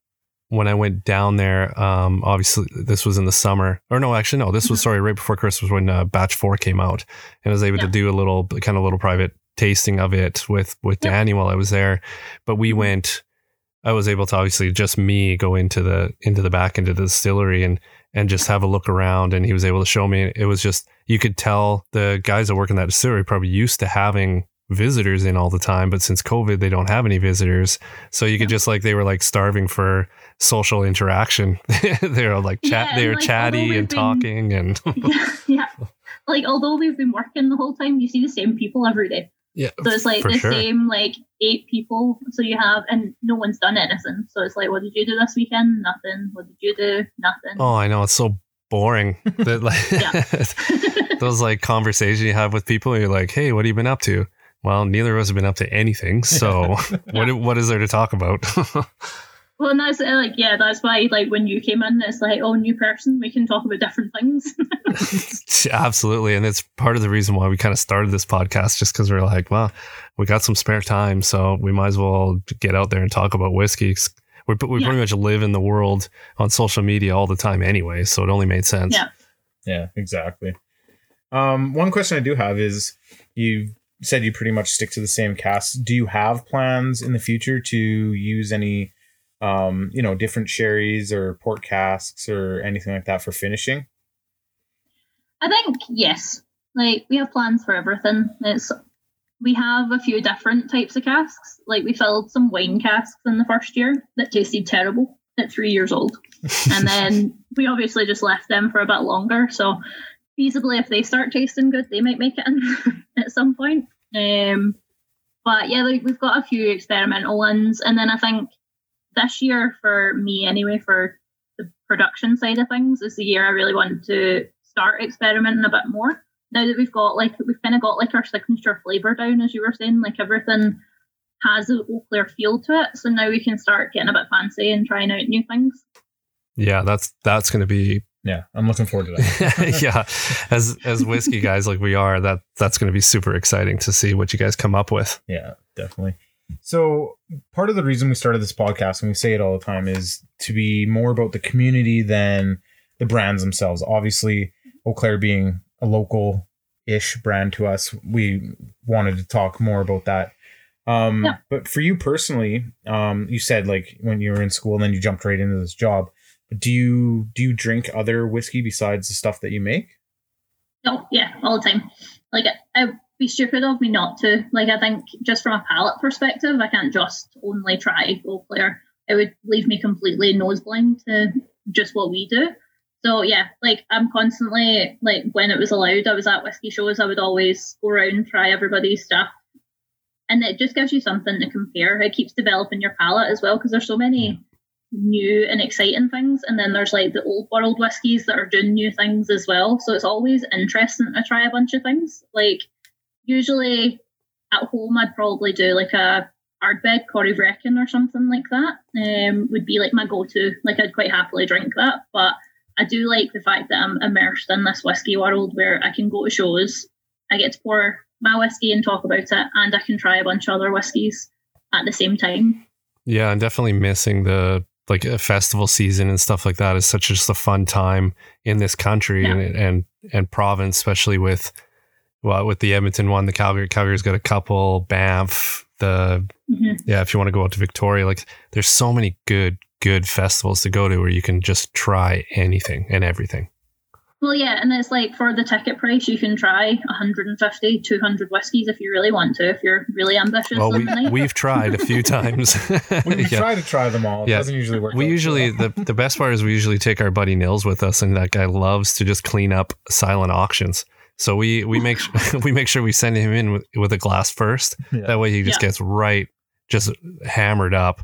when I went down there, um, obviously this was in the summer, or no, actually no, this was Mhm. sorry right before Christmas when uh, Batch Four came out, and I was able to do a little kind of little private tasting of it with with Yeah. Danny while I was there, but we Mhm. went. I was able to obviously just me go into the into the back into the distillery and and just have a look around and he was able to show me it was just you could tell the guys that work in that distillery probably used to having visitors in all the time but since covid they don't have any visitors so you could just like they were like starving for social interaction they were like chat Yeah, they were like, chatty and been- talking and yeah, yeah. Like although they've been working the whole time, you see the same people every day. Yeah So it's like the sure. same like eight people. So you have and no one's done anything. So it's like, what did you do this weekend? Nothing. What did you do? Nothing. oh i know it's so boring that like those like conversations you have with people you're like hey what have you been up to well neither of us have been up to anything so what what is there to talk about Well, and that's uh, like yeah, that's why like when you came in, it's like oh, new person, we can talk about different things. Absolutely. And it's part of the reason why we kind of started this podcast, just because we're like, well, we got some spare time. So we might as well get out there and talk about whiskey. 'Cause We, we Yeah. pretty much live in the world on social media all the time anyway. So it only made sense. Yeah. Yeah, exactly. Um, one question I do have is you said you pretty much stick to the same cask. Do you have plans in the future to use any, um, you know, different sherries or port casks or anything like that for finishing? I think yes. Like we have plans for everything. It's we have a few different types of casks. Like we filled some wine casks in the first year that tasted terrible at three years old, and then we obviously just left them for a bit longer. So feasibly, if they start tasting good, they might make it in at some point. Um, but yeah, like we've got a few experimental ones, and then I think this year for me anyway for the production side of things is the year I really want to start experimenting a bit more. Now that we've got like we've kind of got like our signature flavor down, as you were saying, like everything has a Eau Claire feel to it. So now we can start getting a bit fancy and trying out new things. Yeah. That's, that's going to be, Yeah, I'm looking forward to that. yeah. As, as whiskey guys like we are, that, that's going to be super exciting to see what you guys come up with. Yeah, definitely. So part of the reason we started this podcast, and we say it all the time, is to be more about the community than the brands themselves. Obviously, Eau Claire being a local ish brand to us, we wanted to talk more about that. Um, Yeah. But for you personally, um, you said like when you were in school, and then you jumped right into this job. But do you do you drink other whiskey besides the stuff that you make? Oh yeah, all the time. Like I, be stupid of me not to. Like I think just from a palate perspective, I can't just only try Eau Claire. It would leave me completely nose blind to just what we do. So yeah, like I'm constantly like when it was allowed, I was at whiskey shows. I would always go around try everybody's stuff, and it just gives you something to compare. It keeps developing your palate as well because there's so many new and exciting things, and then there's like the old world whiskies that are doing new things as well. So it's always interesting to try a bunch of things. Like usually at home, I'd probably do like a Ardbeg Corryvreckan or something like that. Um, would be like my go-to. Like I'd quite happily drink that, but I do like the fact that I'm immersed in this whiskey world where I can go to shows, I get to pour my whiskey and talk about it, and I can try a bunch of other whiskies at the same time. Yeah, I'm definitely missing the like a festival season and stuff like that is such just a fun time in this country Yeah. and, and and province, especially with well with the Edmonton one, the Calgary Calgary's got a couple, Banff, the hmm yeah, if you want to go out to Victoria, like there's so many good good festivals to go to where you can just try anything and everything. Well, yeah, and it's like for the ticket price, you can try 150, 200 whiskies if you really want to, if you're really ambitious. Well, we, we've tried a few times. We, we Yeah. try to try them all. It Yeah. doesn't usually work. We usually well. the the best part is we usually take our buddy Nils with us, and that guy loves to just clean up silent auctions. So we we make we make sure we send him in with, with a glass first. Yeah. That way he just Yeah. gets right, just hammered up,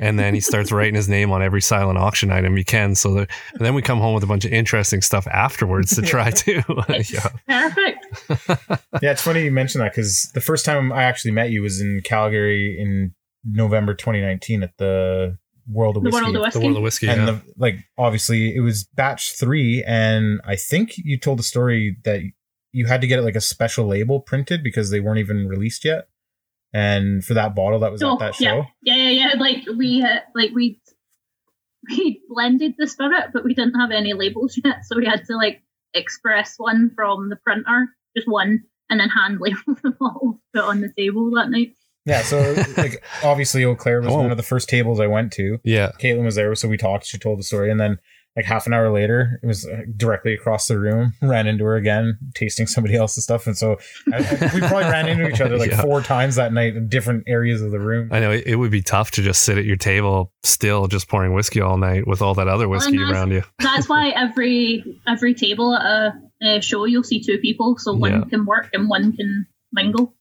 and then he starts writing his name on every silent auction item he can. So that, and then we come home with a bunch of interesting stuff afterwards to try to. yeah. Perfect. yeah, it's funny you mention that because the first time I actually met you was in Calgary in November 2019 at the World of The Whiskey. world of The world of whiskey. and yeah. the, like obviously it was batch three, and I think you told the story that you had to get it like a special label printed because they weren't even released yet. And for that bottle that was Oh, at that show, Yeah, yeah, yeah. Like we, uh, like we, we blended the spirit, but we didn't have any labels yet, so we had to like express one from the printer, just one, and then hand label the bottle, put on the table that night. yeah. So like obviously Eau Claire was Oh. one of the first tables I went to. yeah. Caitlin was there, so we talked. She told the story, and then like half an hour later, it was uh, directly across the room. Ran into her again, tasting somebody else's stuff, and so I, I- we probably ran into each other like Yeah. four times that night in different areas of the room. I know it, it would be tough to just sit at your table still just pouring whiskey all night with all that other whiskey that's- around you. That's why every every table at a, a show you'll see two people, so one Yeah. can work and one can mingle.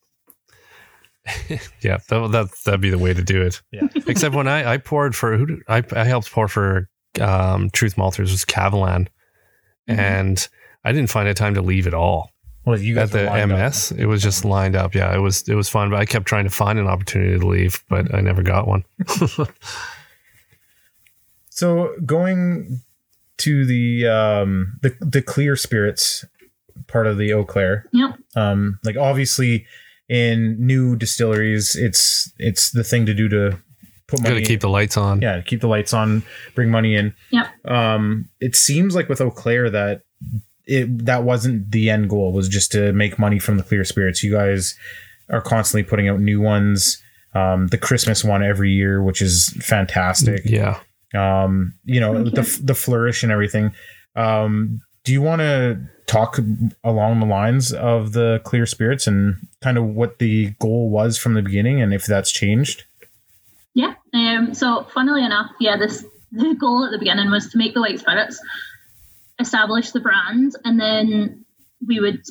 Yeah, that, that that'd be the way to do it. Yeah. Except when I I poured for who did, I I helped pour for um, Truth Malters was Kavalan, Mhm. and I didn't find a time to leave at all Well, you guys at the were lined up. MS. It was just lined up. Yeah, it was it was fun, but I kept trying to find an opportunity to leave, but I never got one. So going to the um the the clear spirits part of the Eau Claire, Yep. um like obviously in new distilleries, it's it's the thing to do to put Got money. to keep the lights on. yeah, keep the lights on, bring money in. Yep. Um, it seems like with Eau Claire that it that wasn't the end goal. Was just to make money from the clear spirits. You guys are constantly putting out new ones. Um, the Christmas one every year, which is fantastic Yeah. um you know Thank the the flourish and everything um do you want to talk along the lines of the clear spirits and kind of what the goal was from the beginning and if that's changed Yeah. Um, so, funnily enough, yeah, this the goal at the beginning was to make the white spirits, establish the brand, and then we would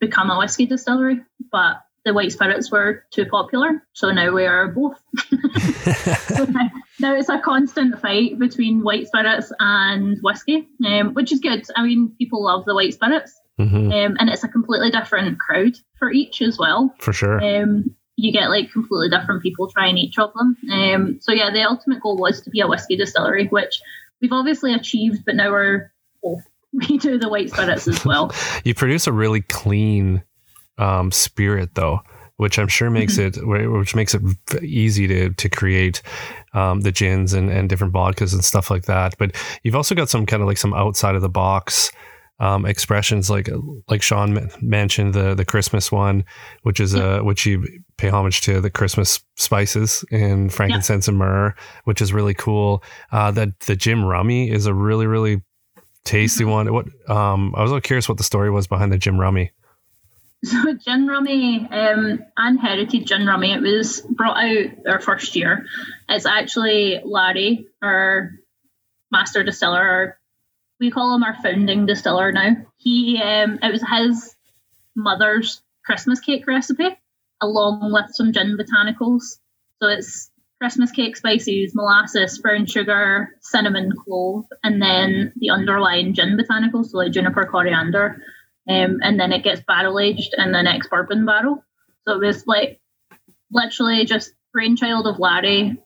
become a whiskey distillery. But the white spirits were too popular, so now we are both. So now, now it's a constant fight between white spirits and whiskey, um, which is good. I mean, people love the white spirits, hmm um, and it's a completely different crowd for each as well For sure. um, you get like completely different people trying each of them. Um, so yeah, the ultimate goal was to be a whiskey distillery, which we've obviously achieved, but now we're both. We do the white spirits as well. You produce a really clean um, spirit, though, which I'm sure makes it which makes it easy to to create um, the gins and, and different vodkas and stuff like that. But you've also got some kind of like some outside of the box um, expressions, like like Sean mentioned the the Christmas one, which is uh, which you pay homage to the Christmas spices in frankincense and myrrh, which is really cool. Uh, that the Gin Rummy is a really really tasty one. What um, I was a little curious what the story was behind the Gin Rummy. So gin rummy um, and heritage gin rummy, it was brought out our first year. It's actually Larry, our master distiller, our, we call him our founding distiller now. He um, it was his mother's Christmas cake recipe, along with some gin botanicals. So it's Christmas cake spices, molasses, brown sugar, cinnamon, clove, and then the underlying gin botanicals, so like juniper, coriander, um, and then it gets barrel aged in the ex-bourbon barrel. So it was like literally just brainchild of Larry,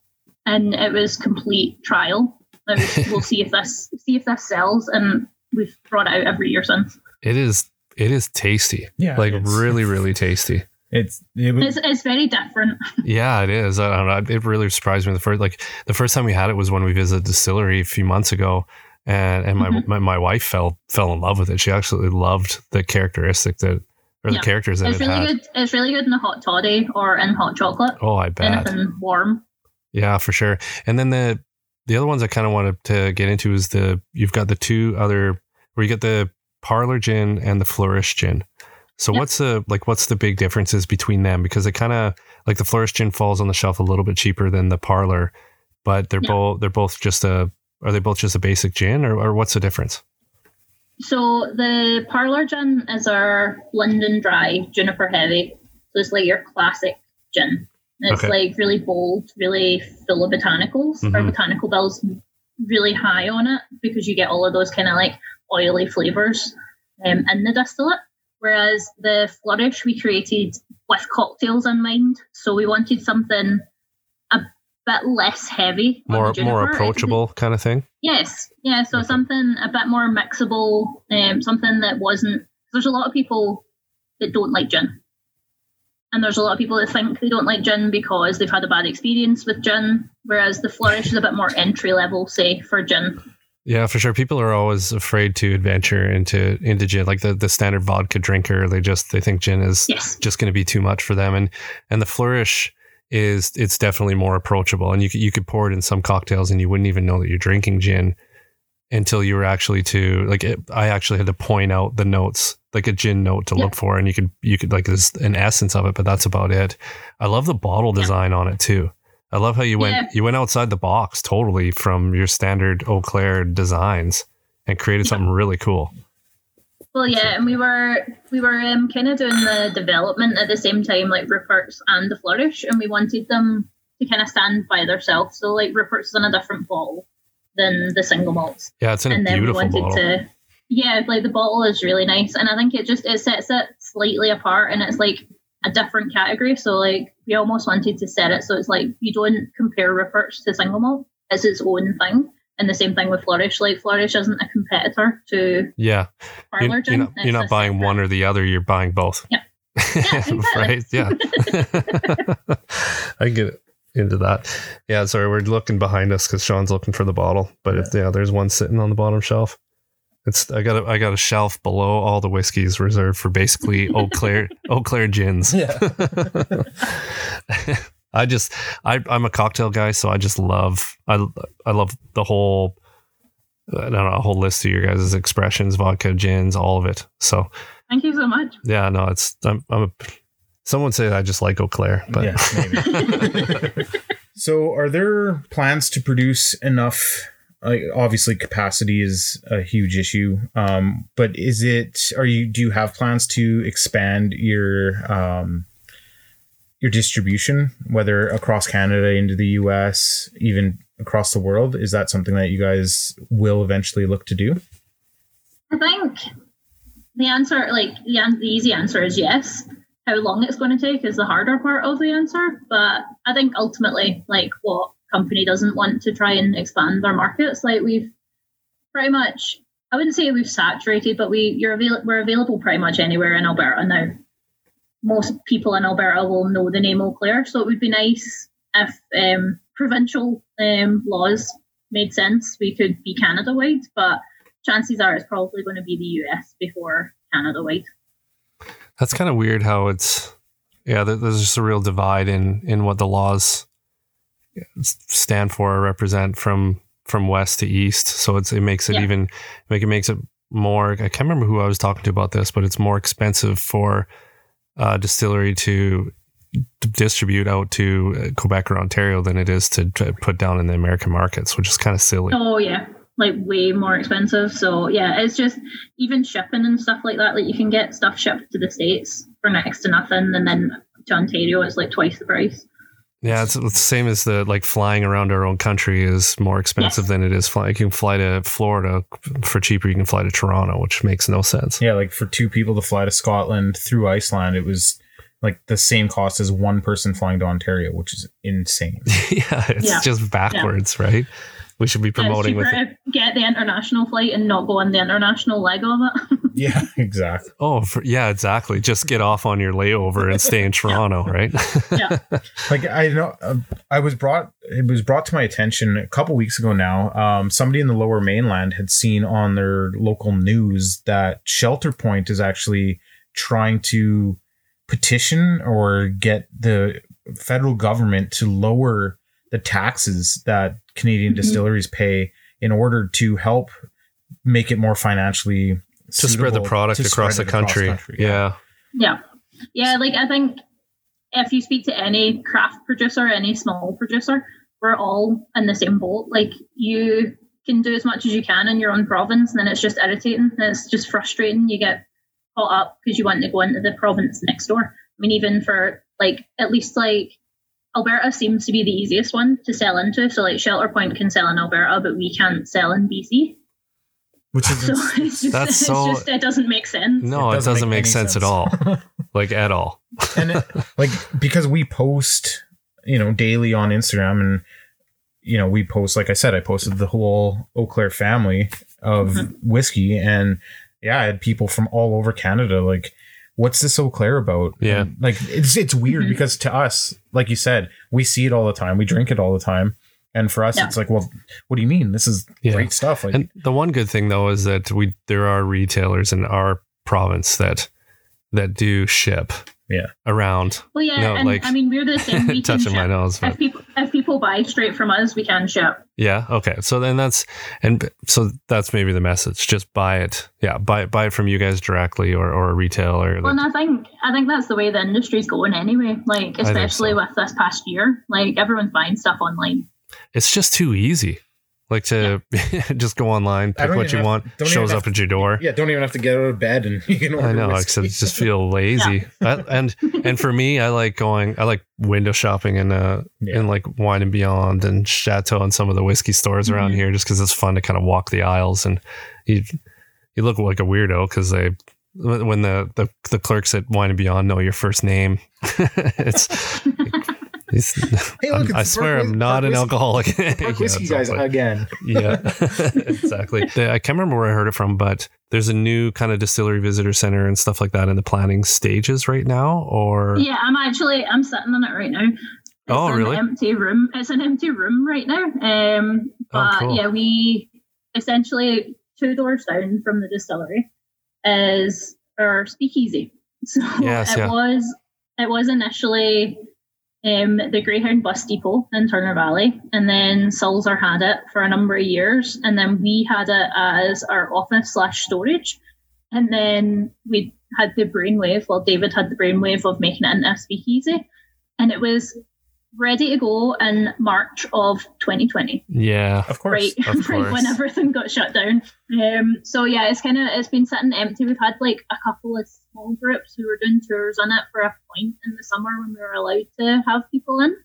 and it was complete trial. Was, we'll see if this see if this sells, and we've brought it out every year since. It is it is tasty. Yeah, like really really tasty. It's it was, It's, it's very different. Yeah, it is. I don't know. It really surprised me. The first like the first time we had it was when we visited the distillery a few months ago, and and my Mhm. my, my wife fell fell in love with it. She absolutely loved the characteristic that or the Yeah. characters that It's it really had. good. It's really good in a hot toddy or in hot chocolate. Oh, I bet. Anything warm. Yeah, for sure. And then the the other ones I kind of wanted to get into is the you've got the two other where you get the parlor gin and the flourish gin. So Yep. what's the like what's the big differences between them? Because it kind of like the flourish gin falls on the shelf a little bit cheaper than the parlor, but they're Yeah. both they're both just a are they both just a basic gin or, or what's the difference? So the parlor gin is our London dry juniper heavy. So it's like your classic gin. It's Okay. like really bold, really full of botanicals. Our Mhm. botanical bill's really high on it because you get all of those kind of like oily flavors um, in the distillate. Whereas the flourish we created with cocktails in mind. So we wanted something a bit less heavy. More more juniper. It could be- approachable kind of thing. Yes, yeah. So Okay. something a bit more mixable, um, something that wasn't. There's a lot of people that don't like gin, and there's a lot of people that think they don't like gin because they've had a bad experience with gin. Whereas the flourish is a bit more entry level, say, for gin. Yeah, for sure. People are always afraid to adventure into into gin. Like the, the standard vodka drinker, they just they think gin is Yes, just going to be too much for them and and the flourish is it's definitely more approachable and you could, you could pour it in some cocktails and you wouldn't even know that you're drinking gin until you were actually to like it, I actually had to point out the notes like a gin note to Yeah. look for and you could you could like there's an essence of it but that's about it I love the bottle Yeah. design on it too I love how you went Yeah. you went outside the box totally from your standard Eau Claire designs and created Yeah. something really cool Well, yeah, and we were we were um, kind of doing the development at the same time, like Rupert's and the Flourish, and we wanted them to kind of stand by themselves. So, like Rupert's is in a different bottle than the single malts, yeah it's in a and then we beautiful wanted bottle to, yeah, like the bottle is really nice, and I think it just it sets it slightly apart, and it's like a different category. So, like we almost wanted to set it so it's like you don't compare Rupert's to single malt; it's its own thing. And the same thing with Flourish. Like Flourish isn't a competitor to yeah Parlor you're, Gin. you're not, you're not buying separate- one or the other you're buying both Yeah. Yeah, exactly. right yeah i get into that yeah sorry we're looking behind us because sean's looking for the bottle but if yeah there's one sitting on the bottom shelf it's i got a i got a shelf below all the whiskeys reserved for basically eau claire eau claire gins yeah. I just I I'm a cocktail guy, so I just love I I love the whole I don't know a whole list of your guys' expressions, vodka, gins, all of it. So Thank you so much. yeah, no, it's I'm I'm a someone say I just like Eau Claire, but yeah, maybe. so, are there plans to produce enough? Like, obviously, capacity is a huge issue. Um, but is it? Are you? Do you have plans to expand your um, your distribution, whether across Canada, into the U.S., even across the world? Is that something that you guys will eventually look to do? I think the answer, like the, the easy answer is yes. How long it's going to take is the harder part of the answer. But I think ultimately, like what company doesn't want to try and expand their markets? Like we've pretty much, I wouldn't say we've saturated, but we you're avail- we're available pretty much anywhere in Alberta now. Most people in Alberta will know the name Eau Claire, so it would be nice if um, provincial um, laws made sense. We could be Canada wide, but chances are it's probably going to be the US before Canada wide. That's kind of weird how it's yeah. there- There's just a real divide in in what the laws stand for or represent from from west to east. So it's it makes it Yeah. even make it makes it more. I can't remember who I was talking to about this, but it's more expensive for a distillery to d- distribute out to uh, Quebec or Ontario than it is to, to put down in the American markets, which is kind of silly. Oh yeah, like way more expensive. So yeah, it's just even shipping and stuff like that. Like you can get stuff shipped to the states for next to nothing, and then to Ontario it's like twice the price. Yeah, it's, it's the same as the like flying around our own country is more expensive Yes. than it is flying. You can fly to Florida for cheaper. You can fly to Toronto, which makes no sense. Yeah, like for two people to fly to Scotland through Iceland, it was like the same cost as one person flying to Ontario, which is insane. yeah, it's Yeah. just backwards, right? We should be Yeah, it's promoting with cheaper to get the international flight and not go on the international leg of it. yeah, exactly. Oh, for, yeah, exactly. Just get off on your layover and stay in Toronto, right? yeah. Like I know, uh, I was brought. It was brought to my attention a couple weeks ago. Now, um, somebody in the Lower Mainland had seen on their local news that Shelter Point is actually trying to petition or get the federal government to lower the taxes that Canadian Mhm. distilleries pay in order to help make it more financially to spread the product to across the spread it country. Yeah. Yeah. Yeah, like I think if you speak to any craft producer, any small producer, we're all in the same boat. Like you can do as much as you can in your own province, and then it's just irritating. It's just frustrating. You get caught up because you want to go into the province next door. I mean, even for like at least like Alberta seems to be the easiest one to sell into. So like Shelter Point can sell in Alberta, but we can't sell in BC. which is So it's just, That's it's so- just it doesn't make sense. No, it doesn't, make, sense, at all. like at all. and it, like because we post you know daily on instagram and you know we post like i said i posted the whole eau claire family of Mhm. whiskey and yeah i had people from all over canada like what's this eau claire about Yeah. And, like it's it's weird Mhm. because to us like you said we see it all the time we drink it all the time and for us Yeah. it's like well what do you mean this is Yeah. great stuff like And the one good thing though is that we there are retailers in our province that that do ship Yeah. around. Well, yeah, No, and like- I mean we're the same. We touching my nose. But If people if people buy straight from us, we can ship. yeah, okay. So then that's and so that's maybe the message. Just buy it. Yeah, buy it buy it from you guys directly or, or a retailer. Well, and I think I think that's the way the industry's going anyway. Like especially so. with this past year, like everyone's buying stuff online. it's just too easy. Like to just go online, pick what you have- want, shows up have- at your door. yeah don't even have to get out of bed and you can order I know, whiskey. I just feel lazy. I, and and for me, I like going. I like window shopping in uh Yeah. in like Wine and Beyond and Chateau and some of the whiskey stores around Mhm. here, just because it's fun to kind of walk the aisles and you you look like a weirdo because they when the, the the clerks at Wine and Beyond know your first name, it's. It's Hey, I'm- look, I swear Park I'm not Park an Whis- alcoholic. Park Yeah, whiskey it's all guys again yeah, exactly. The- I can't remember where I heard it from, but there's a new kind of distillery visitor center and stuff like that in the planning stages right now. Or Yeah, I'm actually I'm sitting in it right now. It's Oh, an really? empty room. It's an empty room right now. Um, Oh, but cool. yeah, we essentially two doors down from the distillery is our speakeasy. So Yes, it yeah. was it was initially um, the Greyhound bus depot in Turner Valley, and then Sulzer had it for a number of years, and then we had it as our office slash storage, and then we had the brainwave. Well, David had the brainwave of making it into a speakeasy, and it was ready to go in March of 2020 yeah, of course right, of right when everything got shut down. Um, so yeah, it's kind of it's been sitting empty. We've had like a couple of small groups who were doing tours on it for a point in the summer when we were allowed to have people in,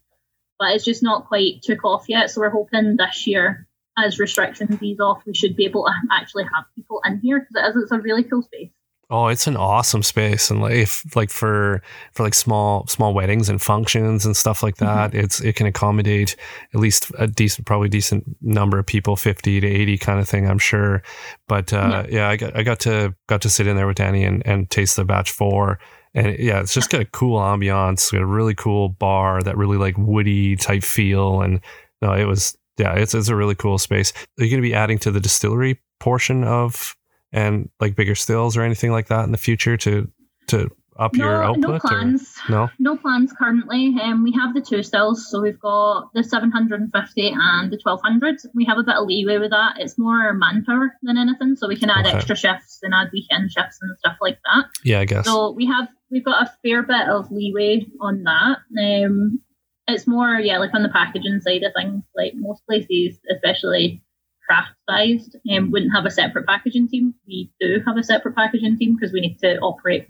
but it's just not quite took off yet. So we're hoping this year, as restrictions ease off, we should be able to actually have people in here because it is it's a really cool space. Oh, it's an awesome space, and like if like for for like small small weddings and functions and stuff like that, it's it can accommodate at least a decent, probably decent number of people, fifty to eighty kind of thing, I'm sure. But uh, yeah. I got I got to got to sit in there with Danny and and taste the batch four, and yeah, it's just got a cool ambiance, got a really cool bar, that really like woody type feel, and no, it was yeah, it's it's a really cool space. Are you going to be adding to the distillery portion of and like bigger stills or anything like that in the future to to up your no, output? no or- plans. no. No plans currently. Um, we have the two stills, so we've got the 750 and the 1200. We have a bit of leeway with that. It's more manpower than anything, so we can add Okay. extra shifts and add weekend shifts and stuff like that. Yeah, I guess. So we have we've got a fair bit of leeway on that. Um, it's more yeah, like on the packaging side of things. Like most places, especially craft sized, um, wouldn't have a separate packaging team. We do have a separate packaging team because we need to operate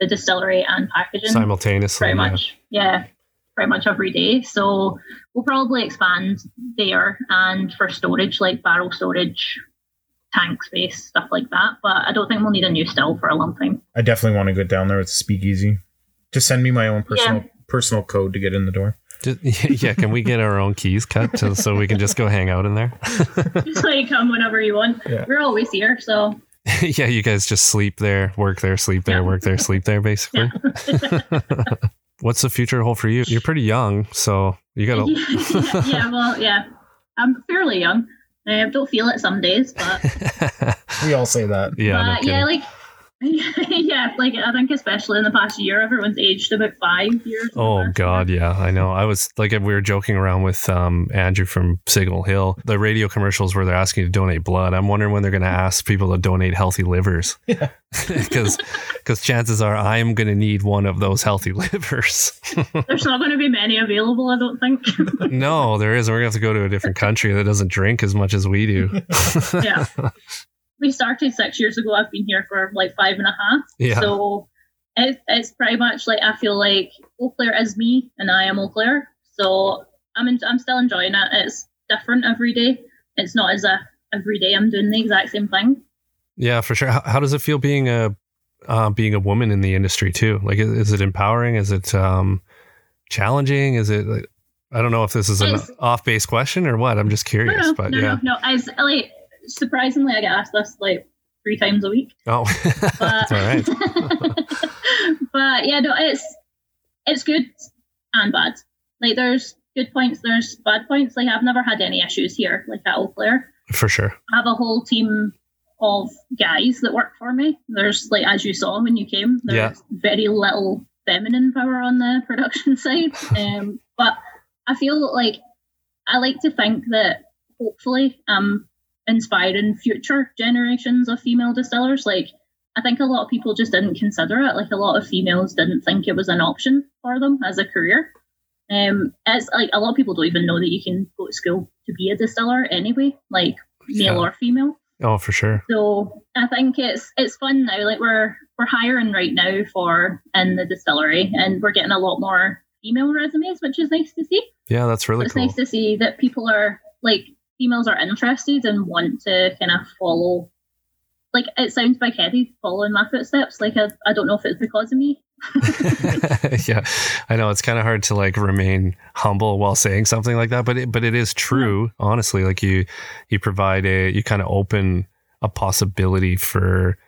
the distillery and packaging Simultaneously. pretty yeah. much. Yeah. pretty much every day. So we'll probably expand there and for storage, like barrel storage, tank space, stuff like that. But I don't think we'll need a new still for a long time. I definitely want to go down there with Speakeasy. Just send me my own personal Yeah. personal code to get in the door. Just, yeah, can we get our own keys cut to, so we can just go hang out in there? Just like come whenever you want. Yeah. We're always here, so yeah, you guys just sleep there, work there, sleep there, Yeah. work there, sleep there, basically. What's the future hold for you? You're pretty young, so you gotta. yeah, yeah, well, yeah. I'm fairly young. I don't feel it some days, but We all say that. yeah, no uh, yeah, like yeah, like I think especially in the past year, everyone's aged about five years. Oh God, year. yeah, I know. I was like, we were joking around with um, Andrew from Signal Hill. The radio commercials where they're asking you to donate blood. I'm wondering when they're going to ask people to donate healthy livers, because because chances are I'm going to need one of those healthy livers. There's not going to be many available, I don't think. no, there is. We're gonna have to go to a different country that doesn't drink as much as we do. yeah. We started six years ago. I've been here for like five and a half. Yeah. So it, it's pretty much like I feel like Eau Claire is me and I am Eau Claire. So I'm in, I'm still enjoying it. It's different every day. It's not as if every day I'm doing the exact same thing. Yeah, for sure. How, how does it feel being a uh, being a woman in the industry too? Like, is, is it empowering? Is it um, challenging? Is it? Like, I don't know if this is an off base question or what. I'm just No, curious, no, but no, yeah. no, no. As like surprisingly, I get asked this like three times a week. Oh, But, right. but yeah, no, it's it's good and bad. Like there's good points, there's bad points. Like I've never had any issues here, like at Eau Claire. For sure. I have a whole team of guys that work for me. There's like as you saw when you came, there's Yeah. very little feminine power on the production side. Um, but I feel like I like to think that hopefully I'm inspiring future generations of female distillers. Like I think a lot of people just didn't consider it. Like a lot of females didn't think it was an option for them as a career. Um, it's like a lot of people don't even know that you can go to school to be a distiller anyway, like male Yeah. or female. Oh, for sure. So I think it's it's fun now. Like we're we're hiring right now for in the distillery, and we're getting a lot more female resumes, which is nice to see. Yeah, that's really it's cool. nice to see that people are like females are interested and want to kind of follow. Like it sounds big headed, following my footsteps. Like I, I don't know if it's because of me. yeah, I know it's kind of hard to like remain humble while saying something like that, but it, but it is true. Honestly, like you you provide a you kind of open a possibility for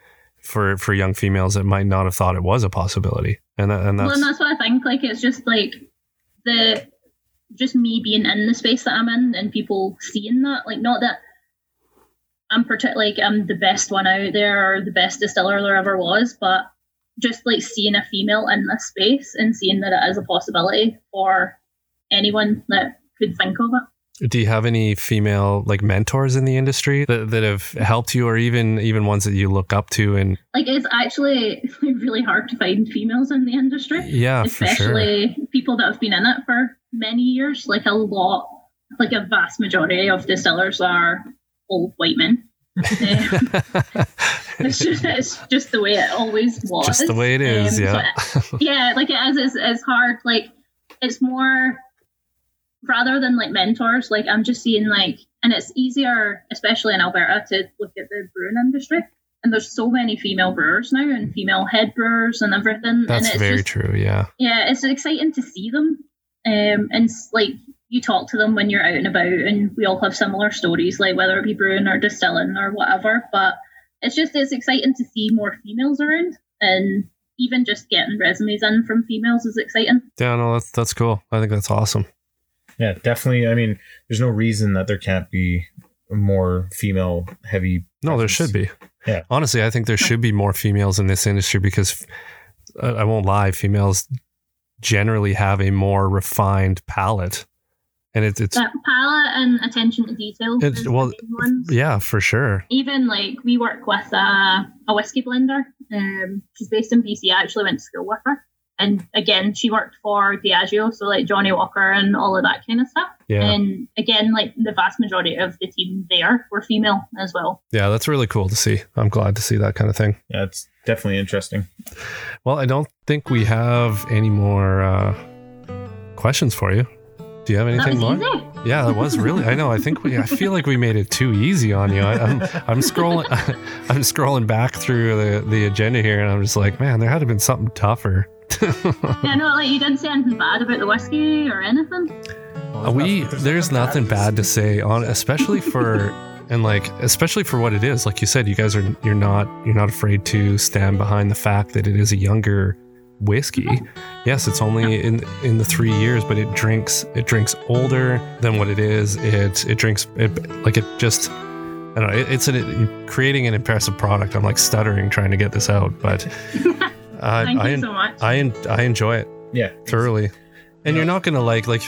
for for young females that might not have thought it was a possibility, and that, and well, that's and that's what I think. Like it's just like the just me being in the space that I'm in and people seeing that. Like not that I'm partic- like I'm the best one out there or the best distiller there ever was, but just like seeing a female in this space and seeing that it is a possibility for anyone that could think of it. Do you have any female like mentors in the industry that, that have helped you, or even even ones that you look up to? And Like it's actually really hard to find females in the industry. yeah, for sure. especially people that have been in it for many years. Like a lot, like a vast majority of the sellers are old white men. Um, it's just it's just the way it always was. Just the way it is, Um, yeah. so- yeah, like it is. It's, it's hard. Like it's more rather than like mentors. Like I'm just seeing like, and it's easier, especially in Alberta, to look at the brewing industry. And there's so many female brewers now, and female head brewers, and everything. That's and it's very just, true. Yeah. yeah, it's exciting to see them. Um, and s- like you talk to them when you're out and about, and we all have similar stories, like whether it be brewing or distilling or whatever. But it's just it's exciting to see more females around, and even just getting resumes in from females is exciting. Yeah, no, that's that's cool. I think that's awesome. Yeah, definitely. I mean, there's no reason that there can't be more female heavy. No, there should be. Yeah. Honestly, I think there should be more females in this industry because uh, I won't lie, females generally have a more refined palate, and it, it's That palette and attention to detail It's- well, the main ones. yeah, for sure. Even like we work with a, a whiskey blender. Um, she's based in BC. I actually went to school with her. And again, she worked for Diageo, so like Johnnie Walker and all of that kind of stuff. Yeah, And again, like the vast majority of the team there were female as well. yeah, that's really cool to see. I'm glad to see that kind of thing. Yeah, it's definitely interesting. Well, I don't think we have any more uh, questions for you. Do you have anything more? easy. Yeah, that was really. I know. I think we. I feel like we made it too easy on you. I, I'm. I'm scrolling. I'm scrolling back through the the agenda here, and I'm just like, man, there had to have been something tougher. Yeah, no, like you didn't say anything bad about the whiskey or anything. Uh, we there's nothing bad to say on, especially for and like especially for what it is. Like you said, you guys are you're not you're not afraid to stand behind the fact that it is a younger whiskey. Yes, it's only in in the three years, but it drinks it drinks older than what it is. It it drinks it like it just. I don't know. It, it's an, creating an impressive product. I'm like stuttering trying to get this out, but uh, Thank I, you so much. I en- I enjoy it Yeah. thoroughly. And you're not gonna like like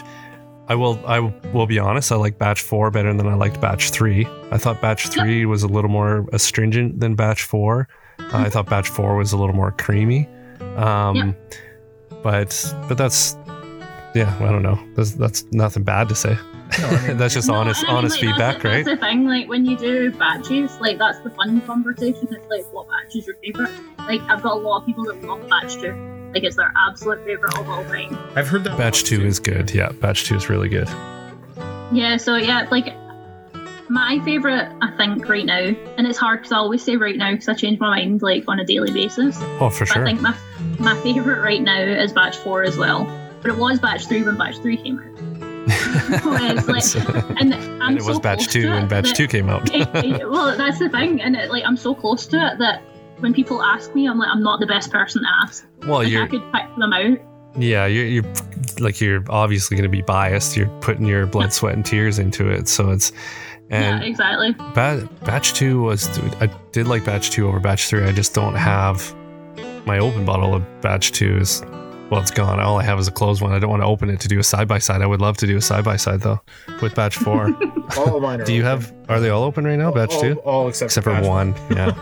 I will I will be honest, I like batch four better than I liked batch three. I thought batch three was a little more astringent than batch four. Uh, I thought batch four was a little more creamy. Um but but that's yeah, I don't know. That's that's nothing bad to say. No, I mean, that's just No, honest I mean, honest like, feedback, that's right? That's the thing. Like when you do batches, like that's the fun conversation. It's like, what batch is your favorite? Like I've got a lot of people that love batch two. Like it's their absolute favorite of all time. I've heard that Batch two too. is good. Yeah, batch two is really good. Yeah. So yeah, like my favorite, I think right now, and it's hard because I always say right now because I change my mind like on a daily basis. Oh for But I think my my favorite right now is batch four as well. But it was batch three when batch three came out. it's like- and I'm and it was so batch two when batch that- two came out. it- it- well, that's the thing, and it, like I'm so close to it that when people ask me, I'm like, I'm not the best person to ask. well Like, you're could pick them out. Yeah, you're, you're like you're obviously going to be biased. You're putting your blood, sweat, and tears into it, so it's and yeah, exactly. ba- batch two was I did like batch two over batch three. I just don't have my open bottle of batch two is well, it's gone. All I have is a closed one. I don't want to open it to do a side by side. I would love to do a side by side though with batch four. All of mine are do you open. have? Are they all open right now? Batch two, All, all except, except for batch one. Yeah.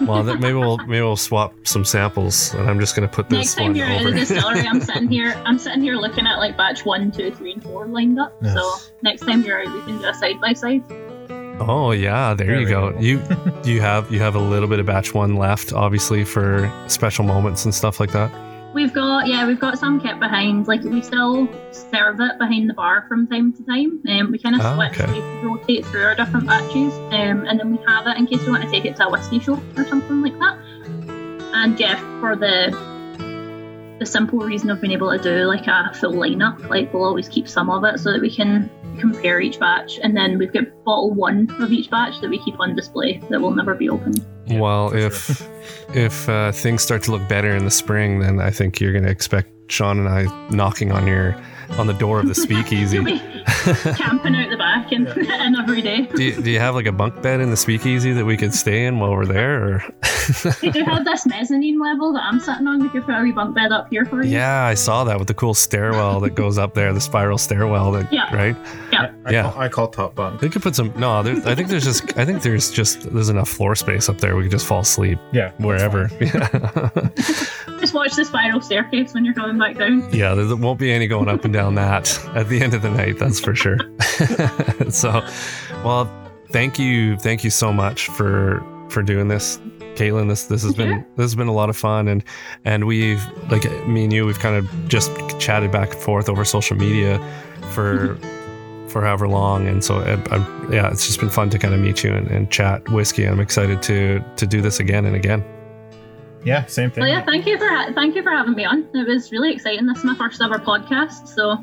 well, then maybe we'll maybe we'll swap some samples, and I'm just going to put this Next this time one you're at over. the distillery, I'm sitting here. I'm sitting here looking at like batch one, two, three, and four lined up. Yes. So next time you're out, we can do a side by side. Oh yeah, there, There you go. go. You you have you have a little bit of batch one left, obviously for special moments and stuff like that. We've got yeah, we've got some kept behind. Like we still serve it behind the bar from time to time, and um, we kind of Ah, switch, okay. we rotate through our different batches, um, and then we have it in case we want to take it to a whiskey show or something like that. And yeah, for the the simple reason of being able to do like a full lineup, like we'll always keep some of it so that we can compare each batch, and then we've got bottle one of each batch that we keep on display that will never be opened. Yeah, well, for if if uh, things start to look better in the spring, then I think you're going to expect Sean and I knocking on your on the door of the speakeasy. Camping out the back and, and every day. do, you, do you have like a bunk bed in the speakeasy that we could stay in while we're there? Or We do have this mezzanine level that I'm sitting on. We could put a wee bunk bed up here for you. yeah, I saw that with the cool stairwell that goes up there, the spiral stairwell. That Yeah. right. I, Yeah. call, I call top bunk. They could put some. No, there, I think there's just. I think there's just. There's enough floor space up there. We could just fall asleep Yeah, wherever. fine. Just watch the spiral staircase when you're coming back down. yeah, there won't be any going up and down that at the end of the night. That's for sure. so, well, thank you, thank you so much for for doing this, Caitlin. This this has been this has been a lot of fun, and and we've like me and you, we've kind of just chatted back and forth over social media for. Mm-hmm. For however long, and so I, I, yeah, it's just been fun to kind of meet you and, and chat whiskey. I'm excited to to do this again and again. Yeah, same thing. Well, yeah, thank you for ha- thank you for having me on. It was really exciting. This is my first ever podcast, so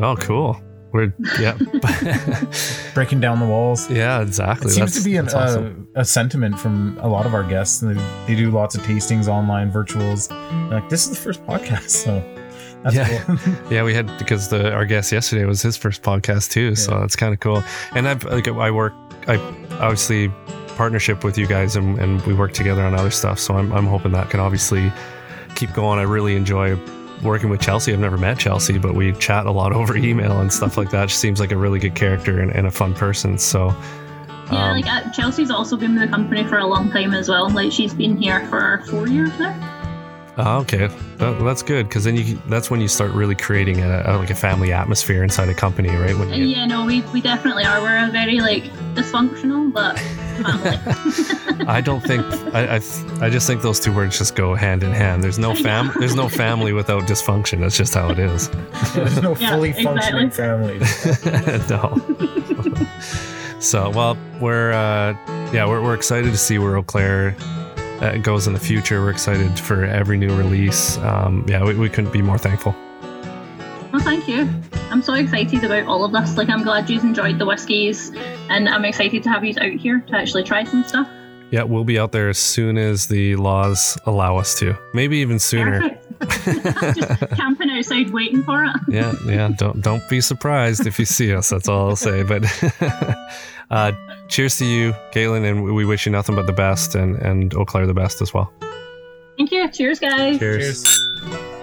Oh, cool. We're yeah, Breaking down the walls. yeah, exactly. It seems That's- to be an, awesome. uh, a sentiment from a lot of our guests. They, they do lots of tastings online, virtuals. They're like, this is the first podcast, so that's Yeah. cool. Yeah, we had because the our guest yesterday was his first podcast too, so that's kind of cool. And I've like I work, I obviously partnership with you guys, and, and we work together on other stuff. So I'm I'm hoping that can obviously keep going. I really enjoy working with Chelsea. I've never met Chelsea, but we chat a lot over email and stuff like that. She seems like a really good character and, and a fun person. So yeah. um, like uh, Chelsea's also been with the company for a long time as well. Like she's been here for four years now. Oh, okay, that, that's good because then you that's when you start really creating a, a like a family atmosphere inside a company, right? When you Yeah, no, we, we definitely are. We're a very like dysfunctional, but family. I don't think I, I I just think those two words just go hand in hand. There's no fam there's no family without dysfunction. That's just how it is. There's no Yeah, fully exactly. functioning families. no. so well, we're uh, yeah we're we're excited to see where Eau Claire uh, goes in the future. We're excited for every new release. Um, yeah, we, we couldn't be more thankful. Well, thank you. I'm so excited about all of this. Like, I'm glad you've enjoyed the whiskies, and I'm excited to have you out here to actually try some stuff. Yeah, we'll be out there as soon as the laws allow us to. Maybe even sooner. Just camping outside waiting for it. yeah, yeah. Don't don't be surprised if you see us. That's all I'll say. But uh, cheers to you, Caitlin, and we wish you nothing but the best, and and Eau Claire the best as well. Thank you. Cheers, guys. Cheers. Cheers.